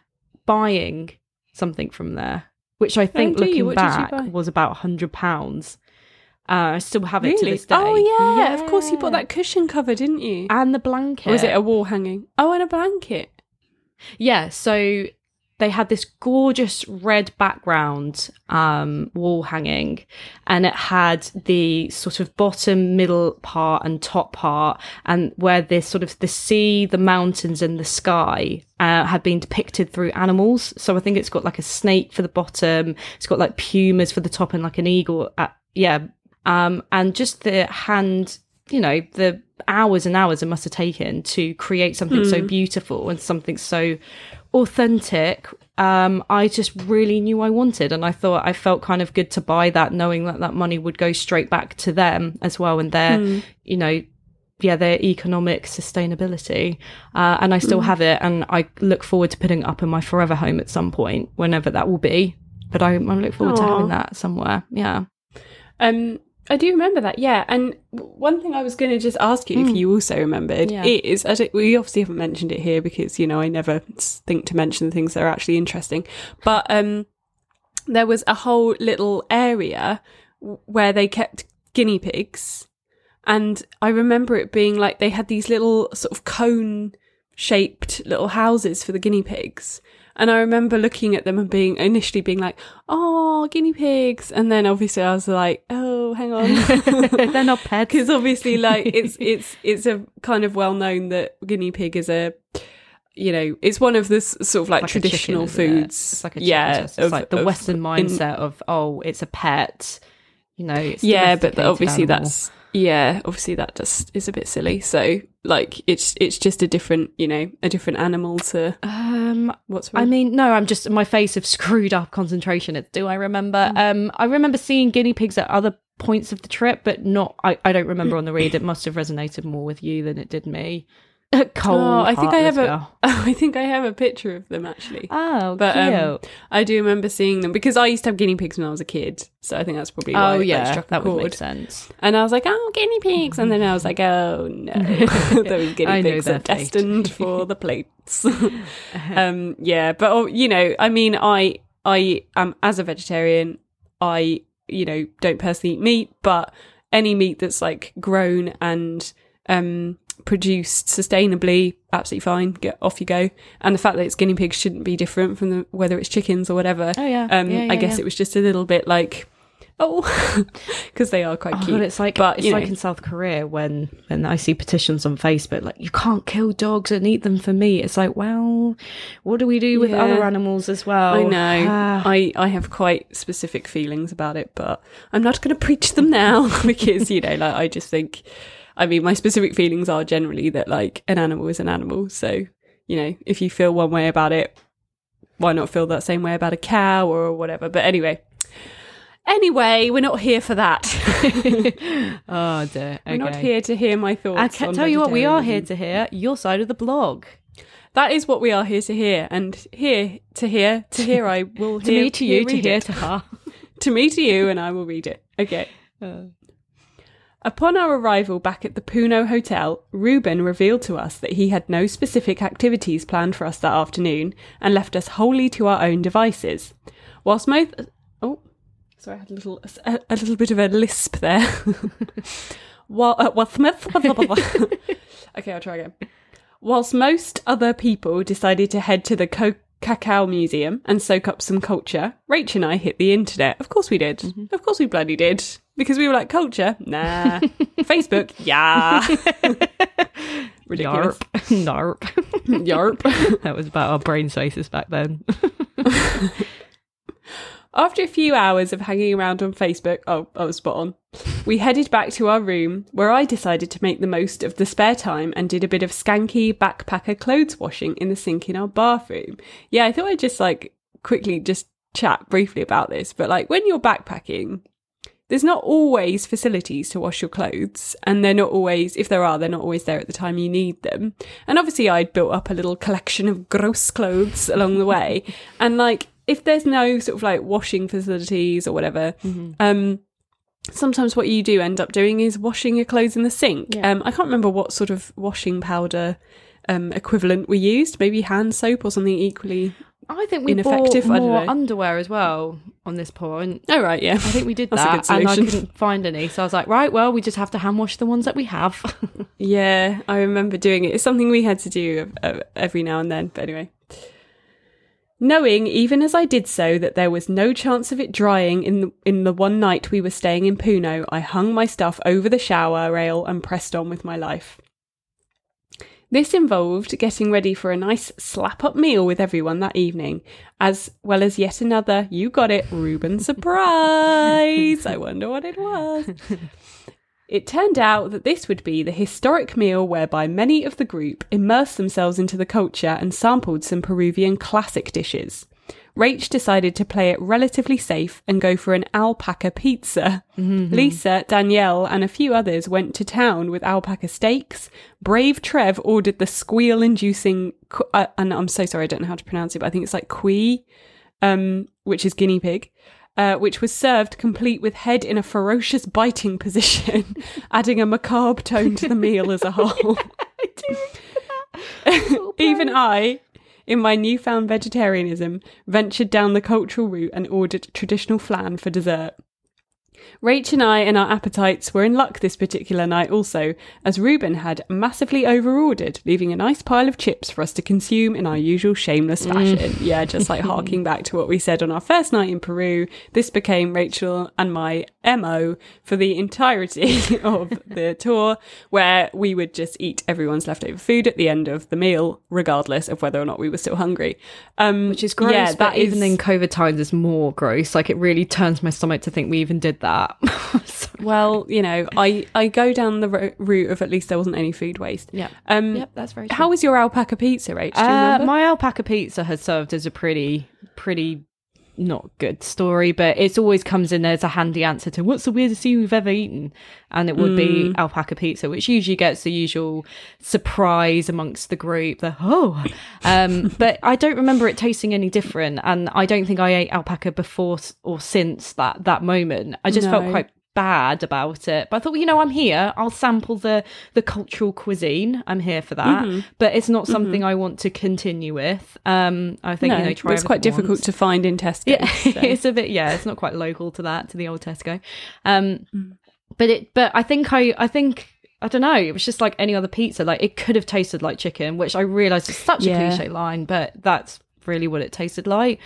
buying something from there, which I think, Oh, looking What did you back, was about a hundred pounds. Uh, I still have it to really this day. oh yeah, yeah, of course you bought that cushion cover didn't you and the blanket. Or was it a wall hanging? Oh, and a blanket. yeah, so they had this gorgeous red background um, wall hanging, and it had the sort of bottom, middle part, and top part, and where this sort of the sea, the mountains, and the sky uh, had been depicted through animals. So I think it's got like a snake for the bottom, it's got like pumas for the top, and like an eagle. At, yeah, um, and just the hand you know the hours and hours it must have taken to create something so beautiful and something so authentic um i just really knew i wanted. And i thought i felt kind of good to buy that knowing that that money would go straight back to them as well and their you know yeah their economic sustainability. Uh, and i still have it and i look forward to putting it up in my forever home at some point whenever that will be. But i, I look forward to having that somewhere yeah. Um, I do remember that, yeah. And one thing I was going to just ask you if you also remembered Yeah. is I we obviously haven't mentioned it here because you know I never think to mention the things that are actually interesting, but um, there was a whole little area where they kept guinea pigs, and I remember it being like they had these little sort of cone shaped little houses for the guinea pigs. And I remember looking at them and being initially being like, "Oh, guinea pigs," and then obviously I was like, "Oh, hang on," [LAUGHS] they're not pets [LAUGHS] because obviously, like it's [LAUGHS] it's it's a kind of well known that guinea pig is a, you know, it's one of the s- sort of like, like a chicken, traditional it? foods. It's like a chicken, yeah, it's of- like the of- Western in- mindset of oh, it's a pet. You know, it's yeah, but obviously animal. that's yeah, obviously that just is a bit silly. So like it's it's just a different, you know, a different animal to Um, what's I mean, no, I'm just my face of [LAUGHS] screwed up concentration. It- Do I remember? Mm. Um, I remember seeing guinea pigs at other points of the trip, but not. I, I don't remember on the read. It must have resonated more with you than it did me. [LAUGHS] Cold. Oh, I think I have a. girl. [LAUGHS] I think I have a picture of them actually. Oh, But um, I do remember seeing them because I used to have guinea pigs when I was a kid, so I think that's probably oh yeah, that would make sense. And I was like, oh, guinea pigs. And then I was like, oh, no. [LAUGHS] Those guinea pigs are fate. destined for the plates. um, yeah, but, oh, you know, I mean, I, I am, as a vegetarian, I, you know, don't personally eat meat, but any meat that's like grown and um, produced sustainably, absolutely fine. Get off you go. And the fact that it's guinea pigs shouldn't be different from the, whether it's chickens or whatever. Oh yeah. Um, Yeah, I guess yeah. it was just a little bit like, oh, [LAUGHS] because they are quite Oh, cute. but it's like but it's you like in South Korea when when I see petitions on Facebook like you can't kill dogs and eat them for meat. It's like, well, what do we do with Yeah. other animals as well? I know. Ah. [SIGHS] I, I have quite specific feelings about it, but I'm not going to preach them now [LAUGHS] because, you know, like I just think, I mean, my specific feelings are generally that like an animal is an animal. So, you know, if you feel one way about it, why not feel that same way about a cow or whatever? But anyway, anyway, we're not here for that. [LAUGHS] [LAUGHS] oh dear. We're not here to hear my thoughts. I can tell you what we are here to hear. Your side of the blog. That is what we are here to hear, and here to hear to hear. I [LAUGHS] will To hear, me, to you, to hear, it. to her. to me to you, and I will read it. Okay. Uh, Upon our arrival back at the Puno Hotel, Ruben revealed to us that he had no specific activities planned for us that afternoon and left us wholly to our own devices. Whilst most. Oh, Sorry, I had a little a, a little bit of a lisp there. [LAUGHS] While uh, Smith. [LAUGHS] okay, I'll try again. Whilst most other people decided to head to the Co- Cacao Museum and soak up some culture, Rach and I hit the internet. Of course we did. Of course we bloody did. Because we were like, culture? Nah. [LAUGHS] Facebook? Yeah. [LAUGHS] Ridiculous. Yarp. [LAUGHS] Yarp. that was about our brain spaces back then. After a few hours of hanging around on Facebook, oh, I was spot on, we headed back to our room where I decided to make the most of the spare time and did a bit of skanky backpacker clothes washing in the sink in our bathroom. Yeah, I thought I'd just like quickly just chat briefly about this, but like when you're backpacking, there's not always facilities to wash your clothes, and they're not always, if there are, they're not always there at the time you need them. And obviously, I'd built up a little collection of gross clothes along the way, [LAUGHS] and like if there's no sort of like washing facilities or whatever, um, sometimes what you do end up doing is washing your clothes in the sink. Yeah. Um, I can't remember what sort of washing powder um, equivalent we used, maybe hand soap or something equally. I think we Ineffective, bought more underwear as well on this point. Oh, right, yeah. I think we did [LAUGHS] that, and I couldn't find any. So I was like, right, well, we just have to hand wash the ones that we have. [LAUGHS] Yeah, I remember doing it. It's something we had to do uh, every now and then. But anyway. Knowing, even as I did so, that there was no chance of it drying in the, in the one night we were staying in Puno, I hung my stuff over the shower rail and pressed on with my life. This involved getting ready for a nice slap up meal with everyone that evening, as well as yet another, you got it, Reuben surprise. I wonder what it was. [LAUGHS] It turned out that this would be the historic meal whereby many of the group immersed themselves into the culture and sampled some Peruvian classic dishes. Rach decided to play it relatively safe and go for an alpaca pizza. Lisa, Danielle, and a few others went to town with alpaca steaks. Brave Trev ordered the squeal inducing, uh, and I'm so sorry, I don't know how to pronounce it, but I think it's like cuy, um, which is guinea pig. Uh, which was served complete with head in a ferocious biting position, [LAUGHS] adding a macabre tone to the meal as a [LAUGHS] whole. [LAUGHS] Even I, in my newfound vegetarianism, ventured down the cultural route and ordered traditional flan for dessert. Rach and I and our appetites were in luck this particular night also, as Reuben had massively overordered, leaving a nice pile of chips for us to consume in our usual shameless fashion. Yeah, just like harking [LAUGHS] back to what we said on our first night in Peru, this became Rachel and my MO for the entirety [LAUGHS] of the tour, where we would just eat everyone's leftover food at the end of the meal, regardless of whether or not we were still hungry. Um, Which is gross, Yeah, but that even in COVID times is more gross. Like it really turns my stomach to think we even did that. [LAUGHS] So- Well, you know, I I go down the ro- route of at least there wasn't any food waste. Yeah. Um, Yep, that's very true. How was your alpaca pizza, Rach? Do you Uh, my alpaca pizza has served as a pretty, pretty not good story, but it's always comes in as a handy answer to what's the weirdest thing we've ever eaten, and it would be alpaca pizza, which usually gets the usual surprise amongst the group. The oh, um, [LAUGHS] but I don't remember it tasting any different, and I don't think I ate alpaca before or since that that moment. I just felt quite bad about it but i thought well, you know i'm here i'll sample the the cultural cuisine i'm here for that Mm-hmm. but it's not something i want to continue with um i think no, you know try it's quite difficult once. to find in Tesco. yeah so. [LAUGHS] it's a bit yeah it's not quite local to that to the old tesco um Mm. but it but i think i i think I don't know. It was just like any other pizza. Like it could have tasted like chicken, which I realised is such Yeah. a cliche line, but that's really what it tasted like.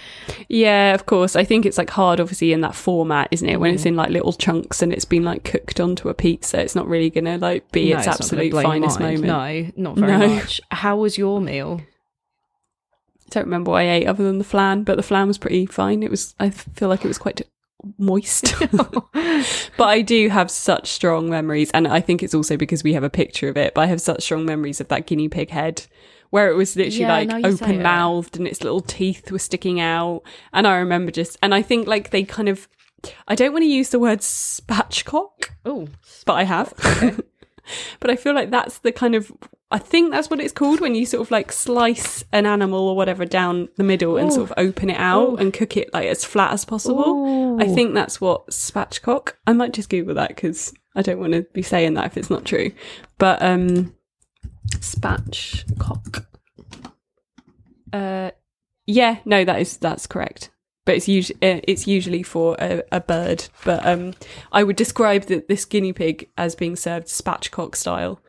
Yeah, of course. I think it's like hard, obviously, in that format, isn't it? When it's mm. in like little chunks and it's been like cooked onto a pizza, it's not really gonna like be No, its gonna absolute finest moment. No, not very No. much. How was your meal? I don't remember what I ate other than the flan, but the flan was pretty fine. It was. I feel like it was quite moist. [LAUGHS] but I do have such strong memories, and I think it's also because we have a picture of it. But I have such strong memories of that guinea pig head, where it was literally Yeah, like open it. mouthed and its little teeth were sticking out. And I remember just, and I think like they kind of, I don't want to use the word spatchcock, Oh, but I have. [LAUGHS] but I feel like that's the kind of I think that's what it's called when you sort of like slice an animal or whatever down the middle and sort of open it out and cook it like as flat as possible. I think that's what spatchcock. I might just Google that because I don't want to be saying that if it's not true. But um, spatchcock. Uh, yeah, no, that is that's correct. but it's usually it's usually for a, a bird. But um, I would describe the, this guinea pig as being served spatchcock style.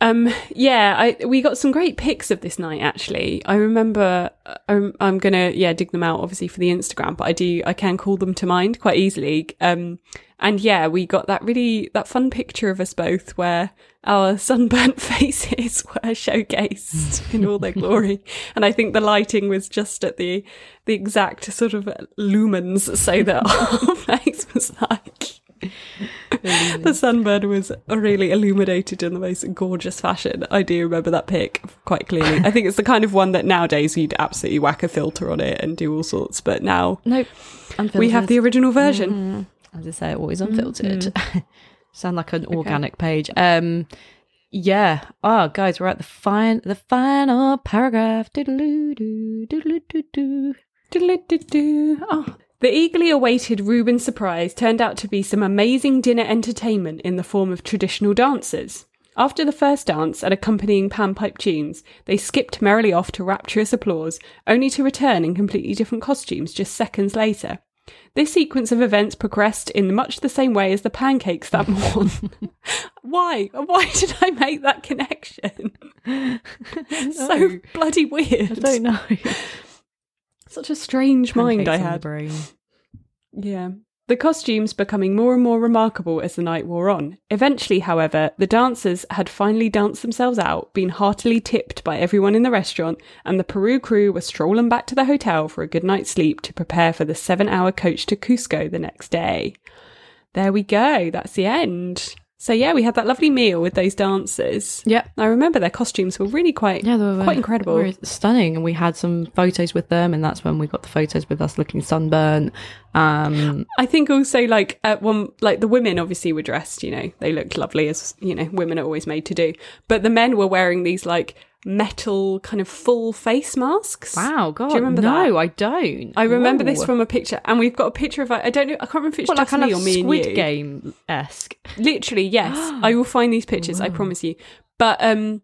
Um, yeah, I we got some great pics of this night. Actually, I remember. I'm, I'm gonna yeah dig them out obviously for the Instagram, but I do I can call them to mind quite easily. Um, and yeah, we got that really that fun picture of us both where our [LAUGHS] sunburnt faces were showcased [LAUGHS] in all their glory. And I think the lighting was just at the the exact sort of lumens so that [LAUGHS] our face was like the sunbird was really illuminated in the most gorgeous fashion. I do remember that pic quite clearly. I think it's the kind of one that nowadays you'd absolutely whack a filter on it and do all sorts, but now nope, we have the original version. Mm-hmm. As I say, always unfiltered. Mm-hmm. [LAUGHS] Sound like an organic okay. page. Um, yeah. Oh, guys, we're at the fine, the final paragraph. Oh. The eagerly awaited Reuben surprise turned out to be some amazing dinner entertainment in the form of traditional dances. After the first dance and accompanying panpipe tunes, they skipped merrily off to rapturous applause, only to return in completely different costumes just seconds later. This sequence of events progressed in much the same way as the pancakes that morning. [LAUGHS] Why? Why did I make that connection? [LAUGHS] so bloody weird. I don't know. Such a strange mind I had. Brain. Yeah. The costumes becoming more and more remarkable as the night wore on. Eventually, however, the dancers had finally danced themselves out, been heartily tipped by everyone in the restaurant, and the Peru crew were strolling back to the hotel for a good night's sleep to prepare for the seven hour coach to Cusco the next day. There we go, that's the end. So yeah, we had that lovely meal with those dancers. Yeah, I remember their costumes were really quite yeah, they were quite incredible, were stunning. And we had some photos with them, and that's when we got the photos with us looking sunburnt. Um, I think also like at one like the women obviously were dressed, you know, they looked lovely as you know women are always made to do, but the men were wearing these like metal kind of full face masks. Wow, God, do you remember no, that? I don't. I remember Whoa. this from a picture, and we've got a picture of I don't know, I can't remember if it's what, just like me or me Squid. Game esque. Literally, yes. [GASPS] I will find these pictures. I promise you. But um,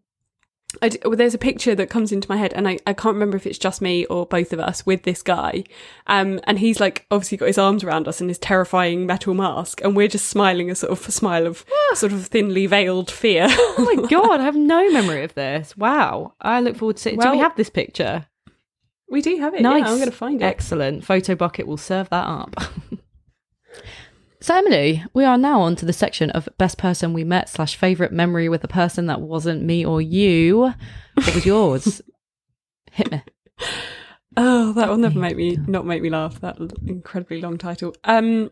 well, there's a picture that comes into my head, and I, I can't remember if it's just me or both of us with this guy. Um, and he's like obviously got his arms around us in his terrifying metal mask, and we're just smiling a sort of a smile of sort of thinly veiled fear. [LAUGHS] oh my [LAUGHS] god, I have no memory of this. Wow, I look forward to. Well, do we have this picture? We do have it. Nice. Yeah, I'm going to find it. Excellent. Photobucket will serve that up. [LAUGHS] So, Emily, we are now on to the section of best person we met slash favorite memory with a person that wasn't me or you. What was yours? [LAUGHS] Hit me. Oh, that will never make me not make me laugh. That incredibly long title. Um,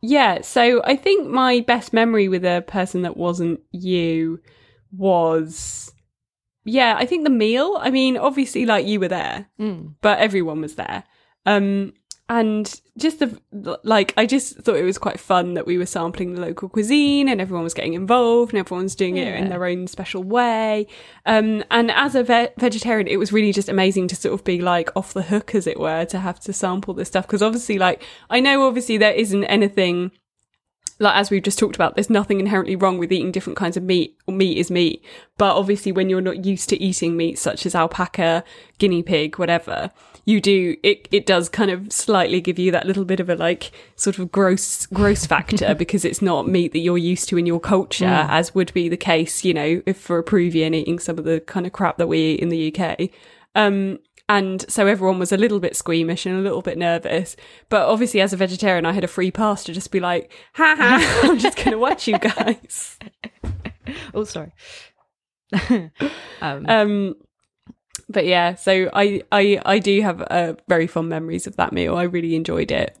yeah. So I think my best memory with a person that wasn't you was, yeah, I think the meal. I mean, obviously, like you were there, mm. but everyone was there. Um, and just the like i just thought it was quite fun that we were sampling the local cuisine and everyone was getting involved and everyone's doing yeah. it in their own special way um, and as a ve- vegetarian it was really just amazing to sort of be like off the hook as it were to have to sample this stuff because obviously like i know obviously there isn't anything like as we've just talked about, there's nothing inherently wrong with eating different kinds of meat, or meat is meat. But obviously, when you're not used to eating meat such as alpaca, guinea pig, whatever, you do it. It does kind of slightly give you that little bit of a like sort of gross gross factor [LAUGHS] because it's not meat that you're used to in your culture, mm. as would be the case, you know, if for a Peruvian eating some of the kind of crap that we eat in the UK. Um, and so everyone was a little bit squeamish and a little bit nervous. But obviously, as a vegetarian, I had a free pass to just be like, ha ha, [LAUGHS] [LAUGHS] I'm just going to watch you guys. [LAUGHS] oh, sorry. um, um, but yeah, so I, I, I do have uh, very fond memories of that meal. I really enjoyed it.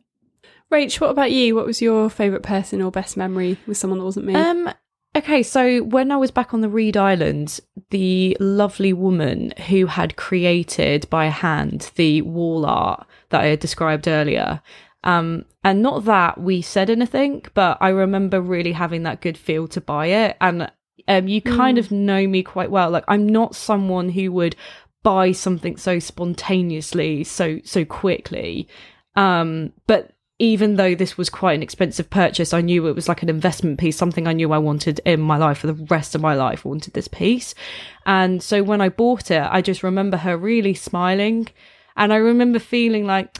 Rach, what about you? What was your favourite person or best memory with someone that wasn't me? Um, Okay, so when I was back on the Reed Islands, the lovely woman who had created by hand the wall art that I had described earlier, um, and not that we said anything, but I remember really having that good feel to buy it. And um, you kind mm. of know me quite well. Like I'm not someone who would buy something so spontaneously, so so quickly. Um, but even though this was quite an expensive purchase, I knew it was like an investment piece, something I knew I wanted in my life for the rest of my life. I wanted this piece. And so when I bought it, I just remember her really smiling And I remember feeling like,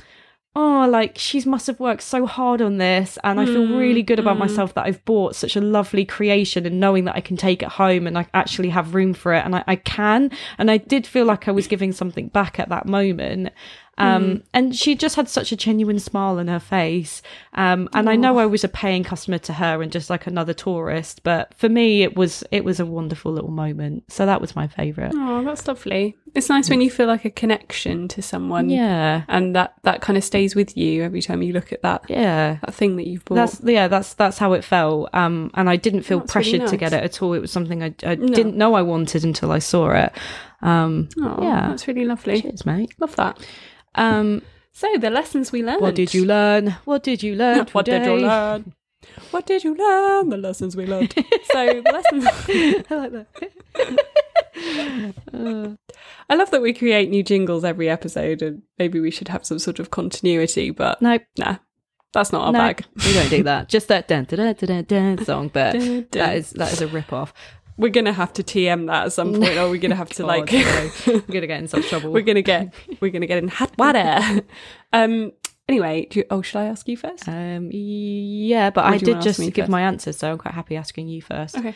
oh, like she must have worked so hard on this. And I feel really good about mm-hmm. myself that I've bought such a lovely creation and knowing that I can take it home and I actually have room for it. And I, I can. And I did feel like I was giving something back at that moment. Um, and she just had such a genuine smile on her face. Um, and I know I was a paying customer to her and just like another tourist, but for me, it was, it was a wonderful little moment. So that was my favorite. Oh, that's lovely. It's nice when you feel like a connection to someone. Yeah. And that, that kind of stays with you every time you look at that Yeah. that thing that you've bought. That's yeah, that's that's how it felt. Um, and I didn't feel That's really pressured to get it at all. It was something I, I didn't know I wanted until I saw it. Um, oh, yeah. that's really lovely. cheers, mate. Love that. Um, So the lessons we learned. what did you learn? What did you learn? [LAUGHS] What did you learn? What did you learn? The lessons we learned. so the [LAUGHS] lessons. [LAUGHS] I like that. I love that we create new jingles every episode, and maybe we should have some sort of continuity. But No, nah, that's not our no, bag. we don't do that. Just that dun, dun, dun, dun, dun song, but that is that is a rip off. We're gonna have to TM that at some point, or we're gonna have [LAUGHS] to like. [LAUGHS] we're gonna get in such trouble. we're gonna get we're gonna get in hot water. [LAUGHS] um. Anyway, do you, oh, should I ask you first? Um, yeah, but I did just give first? my answer, so I'm quite happy asking you first. Okay.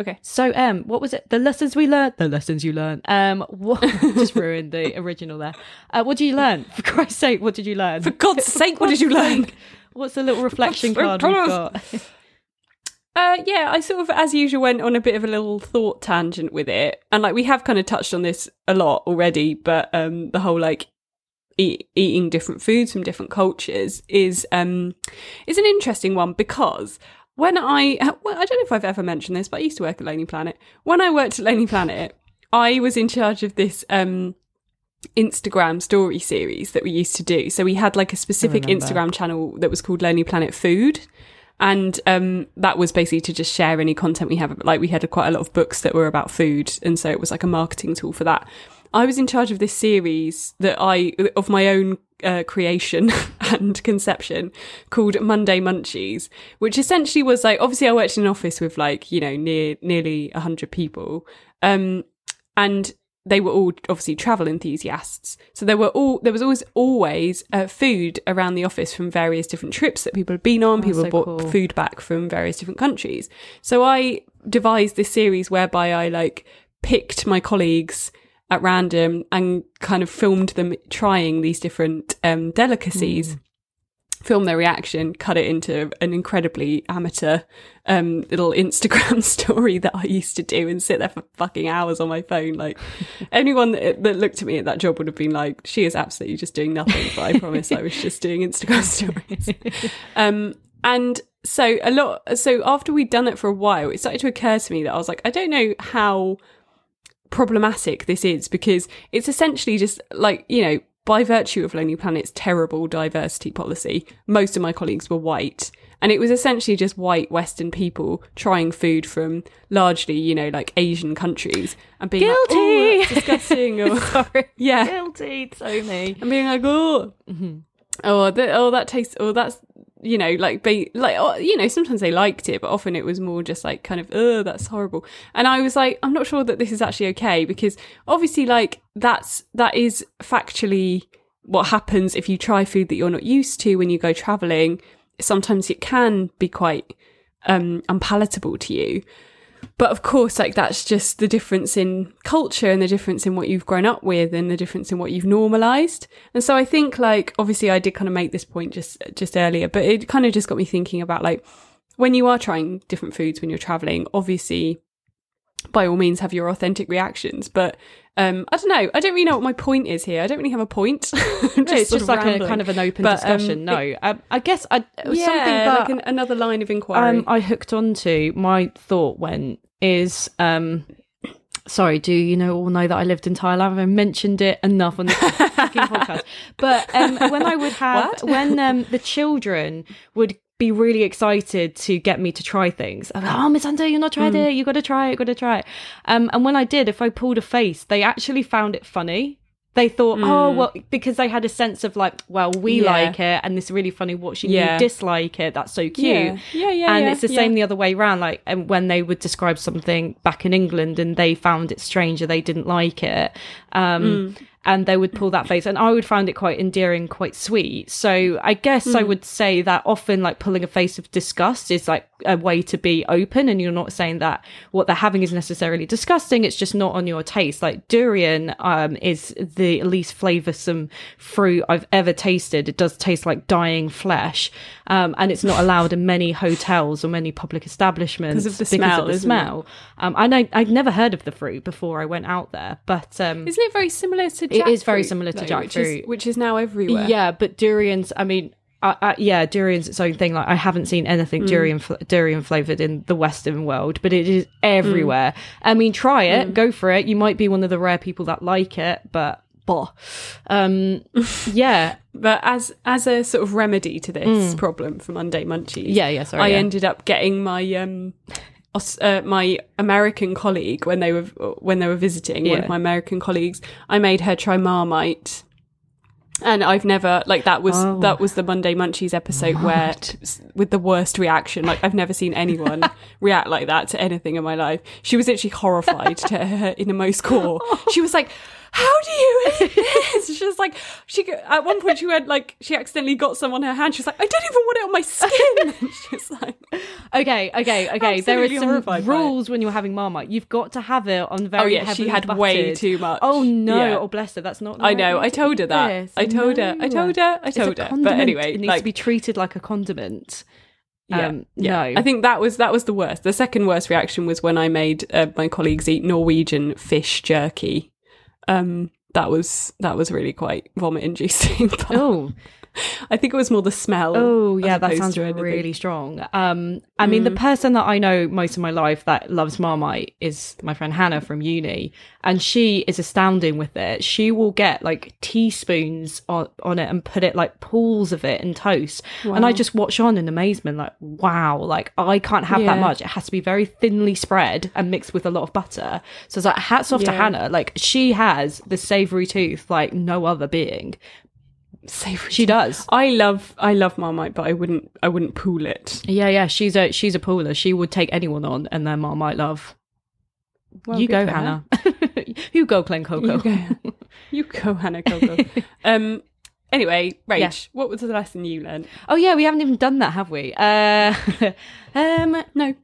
Okay. So, um, what was it? The lessons we learned. The lessons you learned. Um, what just ruined the original there. Uh, what did you learn? For Christ's sake, what did you learn? For God's sake, what did you learn? What's the little reflection card we've got? Uh, yeah, I sort of, as usual, went on a bit of a little thought tangent with it, and like we have kind of touched on this a lot already, but um, the whole like eat, eating different foods from different cultures is um is an interesting one because when I well, I don't know if I've ever mentioned this, but I used to work at Lonely Planet. When I worked at Lonely Planet, I was in charge of this um Instagram story series that we used to do. So we had like a specific. Instagram channel that was called Lonely Planet Food. And um, that was basically to just share any content we have. Like we had quite a lot of books that were about food, and so it was like a marketing tool for that. I was in charge of this series that I of my own uh, creation [LAUGHS] and conception called Monday Munchies, which essentially was like obviously I worked in an office with like you know near nearly hundred people, um, and they were all obviously travel enthusiasts. So there were all there was always always uh, food around the office from various different trips that people had been on. people so brought cool. food back from various different countries. So I devised this series whereby I like picked my colleagues at random and kind of filmed them trying these different um, delicacies. Film their reaction, cut it into an incredibly amateur um, little Instagram [LAUGHS] story that I used to do, and sit there for fucking hours on my phone. Like [LAUGHS] anyone that, that looked at me at that job would have been like, "She is absolutely just doing nothing." But I [LAUGHS] promise, I was just doing Instagram stories. Um, and so a lot. So after we'd done it for a while, it started to occur to me that I was like, I don't know how problematic this is because it's essentially just like you know by virtue of lonely planet's terrible diversity policy most of my colleagues were white. And it was essentially just white western people trying food from largely you know like asian countries and being like, "Oh, disgusting or [LAUGHS] Sorry. yeah. Guilty, Tony, and being like, oh, mm-hmm. oh, that, oh, that tastes, oh, that's, you know, like, be, like, oh, you know, sometimes they liked it, but often it was more just like kind of, oh, that's horrible. And I was like, I'm not sure that this is actually okay because obviously, like, that's that is factually what happens if you try food that you're not used to when you go traveling. Sometimes it can be quite um, unpalatable to you but of course like that's just the difference in culture and the difference in what you've grown up with and the difference in what you've normalized. And so i think like obviously i did kind of make this point just just earlier but it kind of just got me thinking about like when you are trying different foods when you're traveling obviously by all means have your authentic reactions but um i don't know i don't really know what my point is here i don't really have a point [LAUGHS] I'm No, it's just like a kind of an open But, um, discussion. no, um, I guess I, it was yeah, something that like an, another line of inquiry um, I hooked onto. My thought went is um, sorry. Do you know all know that I lived in Thailand? I mentioned it enough on the fucking [LAUGHS] podcast. But um, when I would have What? when um, the children would be really excited to get me to try things. I'm like, oh, Miss Under, you're not tried it. You got to try it. You Got to try it. Um, and when I did, if I pulled a face, they actually found it funny. They thought, oh, well, because they had a sense of like, well, we Yeah. like it, and it's really funny watching Yeah. you dislike it. That's so cute. yeah yeah yeah and yeah, it's the same the other way around. Like, and when they would describe something back in England and they found it strange or they didn't like it, um, Mm. And they would pull that mm-hmm. face and i would find it quite endearing quite sweet. So i guess i mm. would say that often like pulling a face of disgust is like a way to be open and you're not saying that what they're having is necessarily disgusting it's just not on your taste like durian um, is the least flavoursome fruit i've ever tasted it does taste like dying flesh um, and it's not allowed in many hotels or many public establishments Because of the smell, the isn't it? smell um, and I, i'd never heard of the fruit before i went out there but um, Isn't it very similar to It is very similar to though, which is- jackfruit. which is now everywhere. yeah, but durians. I mean, uh, uh, yeah, durian's its own thing. Like I haven't seen anything Mm. durian fl- durian flavored in the Western world, but it is everywhere. Mm. I mean, try it, go for it. You might be one of the rare people that like it, but bah. Um, [LAUGHS] yeah, But as as a sort of remedy to this problem for Monday Munchies, Mm. yeah, yeah. Sorry, I yeah. ended up getting my um uh, my American colleague when they were when they were visiting one of my American colleagues. I made her try Marmite. And I've never like that was Oh. that was the Monday Munchies episode where s- with the worst reaction like I've never seen anyone [LAUGHS] react like that to anything in my life. She was literally horrified to her innermost core. [LAUGHS] She was like, "How do you [LAUGHS] eat this?" She was like, she at one point she went like she accidentally got some on her hand. She's like, "I don't even want it on my skin." [LAUGHS] she's like, Okay, okay, okay. there are some horrified by it. rules when you're having Marmite. You've got to have it on very. "Oh yeah, she had way buttered- too much." Oh no! Yeah. Oh bless her. That's not. I know. I told her that. this. I told her. I told her. I told her. But anyway, it needs like, to be treated like a condiment. Yeah, Um, yeah. No, I think that was that was the worst. The second worst reaction was when I made uh, my colleagues eat Norwegian fish jerky. Um, that was that was really quite vomit inducing. [LAUGHS] Oh, [LAUGHS] I think it was more the smell. oh yeah, that sounds. Mm. really strong. Um, I mean, the person that I know most of my life that loves Marmite is my friend Hannah from uni, and she is astounding with it. She will get like teaspoons on, on it and put it like pools of it in toast, and I just watch on in amazement, like wow, like I can't have that much. It has to be very thinly spread and mixed with a lot of butter. So it's like hats off to Hannah. Like she has the savory tooth like no other being. Savoury. She does. I love I love Marmite, but I wouldn't I wouldn't pool it. Yeah, yeah, she's a she's a pooler. She would take anyone on, and their might love. Well, you go. Hannah. [LAUGHS] you go, Glen Coco. You go. You go, Hannah Coco. [LAUGHS] um. Anyway, Rach, Yeah. what was the lesson you learned? Oh yeah, we haven't even done that, have we? Uh, [LAUGHS] um, No.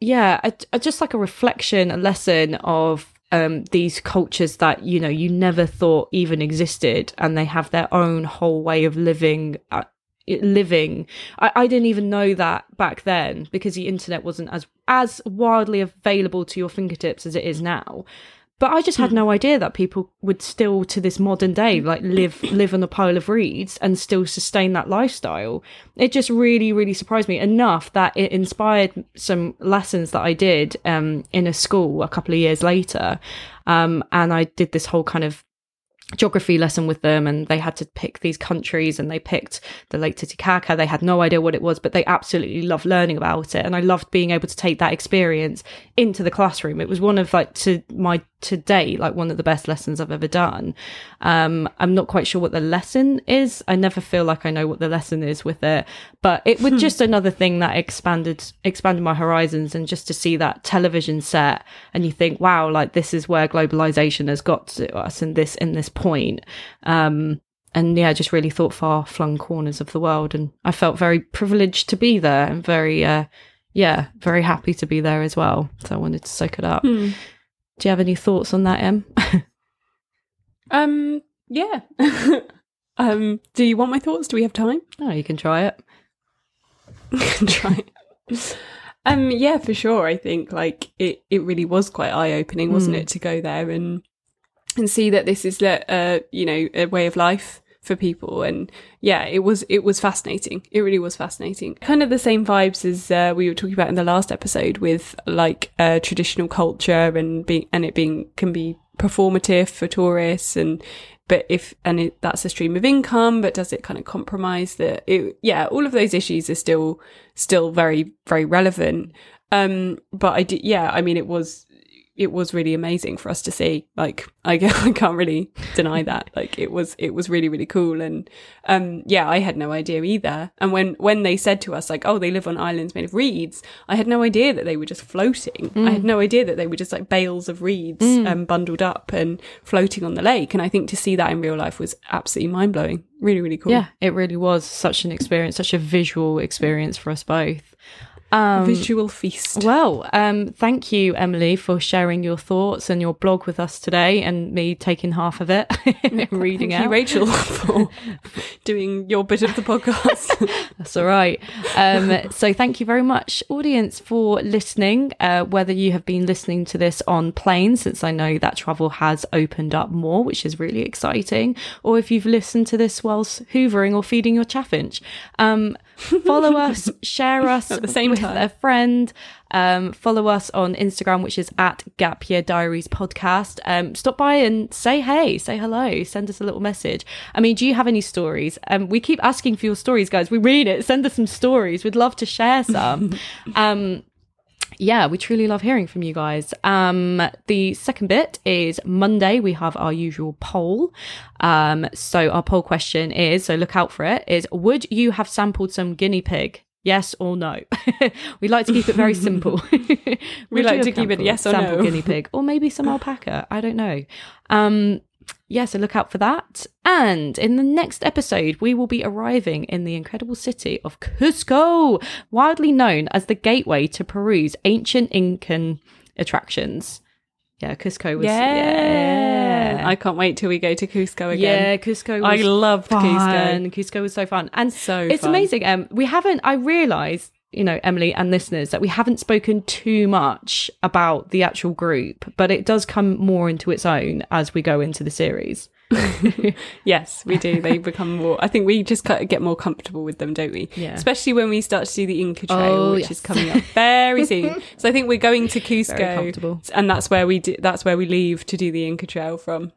yeah, a, a- just like a reflection, a lesson of um these cultures that you know you never thought even existed, and they have their own whole way of living. Uh, living I, I didn't even know that back then because the internet wasn't as as widely available to your fingertips as it is now but I just had no idea that people would still to this modern day like live live on a pile of reeds and still sustain that lifestyle. It just really really surprised me enough that it inspired some lessons that I did um in a school a couple of years later. Um and I did this whole kind of geography lesson with them and they had to pick these countries and they picked the Lake Titicaca. They had no idea what it was, but they absolutely loved learning about it. And I loved being able to take that experience into the classroom. It was one of like to my today, like one of the best lessons I've ever done. Um, I'm not quite sure what the lesson is. I never feel like I know what the lesson is with it, but it was just another thing that expanded, expanded my horizons and just to see that television set and you think, wow, like this is where globalization has got to us in this, in this point. Um, and yeah, just really thought far flung corners of the world. And I felt very privileged to be there and very, uh, yeah, very happy to be there as well. So I wanted to soak it up. Hmm. Do you have any thoughts on that, Em? [LAUGHS] Um. Yeah. [LAUGHS] um. Do you want my thoughts? Do we have time? oh, you can try it. [LAUGHS] can try. Um, yeah, for sure. I think like it, it really was quite eye opening, wasn't Mm. it, to go there and and see that this is uh, you know, a way of life for people. And yeah, it was it was fascinating. It really was fascinating. Kind of the same vibes as uh, we were talking about in the last episode with like uh, traditional culture and being and it being can be performative for tourists and but if and it, that's a stream of income but does it kind of compromise that it yeah all of those issues are still still very very relevant um but i did yeah i mean it was it was really amazing for us to see. Like I, [LAUGHS] I can't really deny [LAUGHS] that. Like it was it was really really cool. And um yeah, I had no idea either. And when when they said to us like, oh, they live on islands made of reeds, I had no idea that they were just floating. I had no idea that they were just like bales of reeds um, bundled up and floating on the lake. And I think to see that in real life was absolutely mind blowing. Really really cool. Yeah, it really was such an experience, such a visual experience for us both. Um, Visual feast. Well, um, thank you, Emily, for sharing your thoughts and your blog with us today, and me taking half of it, [LAUGHS] reading it. Thank out. you, Rachel, [LAUGHS] for doing your bit of the podcast. [LAUGHS] That's all right. Um, so, thank you very much, audience, for listening. Uh, whether you have been listening to this on plane, since I know that travel has opened up more, which is really exciting, or if you've listened to this whilst hoovering or feeding your chaffinch, um, follow us, share us At the same with time. a friend. Um, follow us on Instagram, which is at Gap Year Diaries Podcast. Um, stop by and say hey, say hello, send us a little message. I mean, do you have any stories? Um, we keep asking for your stories, guys. We read it. Send us some stories. We'd love to share some. [LAUGHS] yeah, we truly love hearing from you guys. Um, the second bit is Monday. We have our usual poll. Um, so our poll question is, so look out for it, is would you have sampled some guinea pig? Yes or no? [LAUGHS] we like to keep it very simple. [LAUGHS] we like to keep it yes or no. guinea pig, or maybe some [LAUGHS] alpaca. I don't know. Um, yeah, so look out for that. And in the next episode, we will be arriving in the incredible city of Cusco, widely known as the gateway to Peru's ancient Incan attractions. Yeah, Cusco was. yeah. I can't wait till we go to Cusco again. yeah. Cusco was I loved Cusco. fun. Cusco was so fun. And So it's fun. amazing. Um, we haven't, I realised, you know, Emily and listeners, that we haven't spoken too much about the actual group, but it does come more into its own as we go into the series. [LAUGHS] Yes, we do. They become more. I think we just get more comfortable with them, don't we? Yeah. Especially when we start to do the Inca Trail, Oh, which yes. is coming up very soon. [LAUGHS] So I think we're going to Cusco, and that's where we do, that's where we leave to do the Inca Trail from.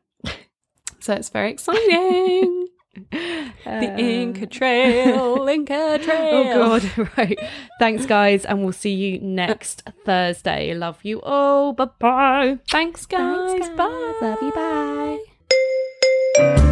So it's very exciting. [LAUGHS] the Inca um. Trail, Inca [LAUGHS] oh, Trail. Oh God! [LAUGHS] Right. Thanks, guys, and we'll see you next Thursday. Love you all. Bye bye. Thanks. Thanks, guys. Bye. Love you. Bye.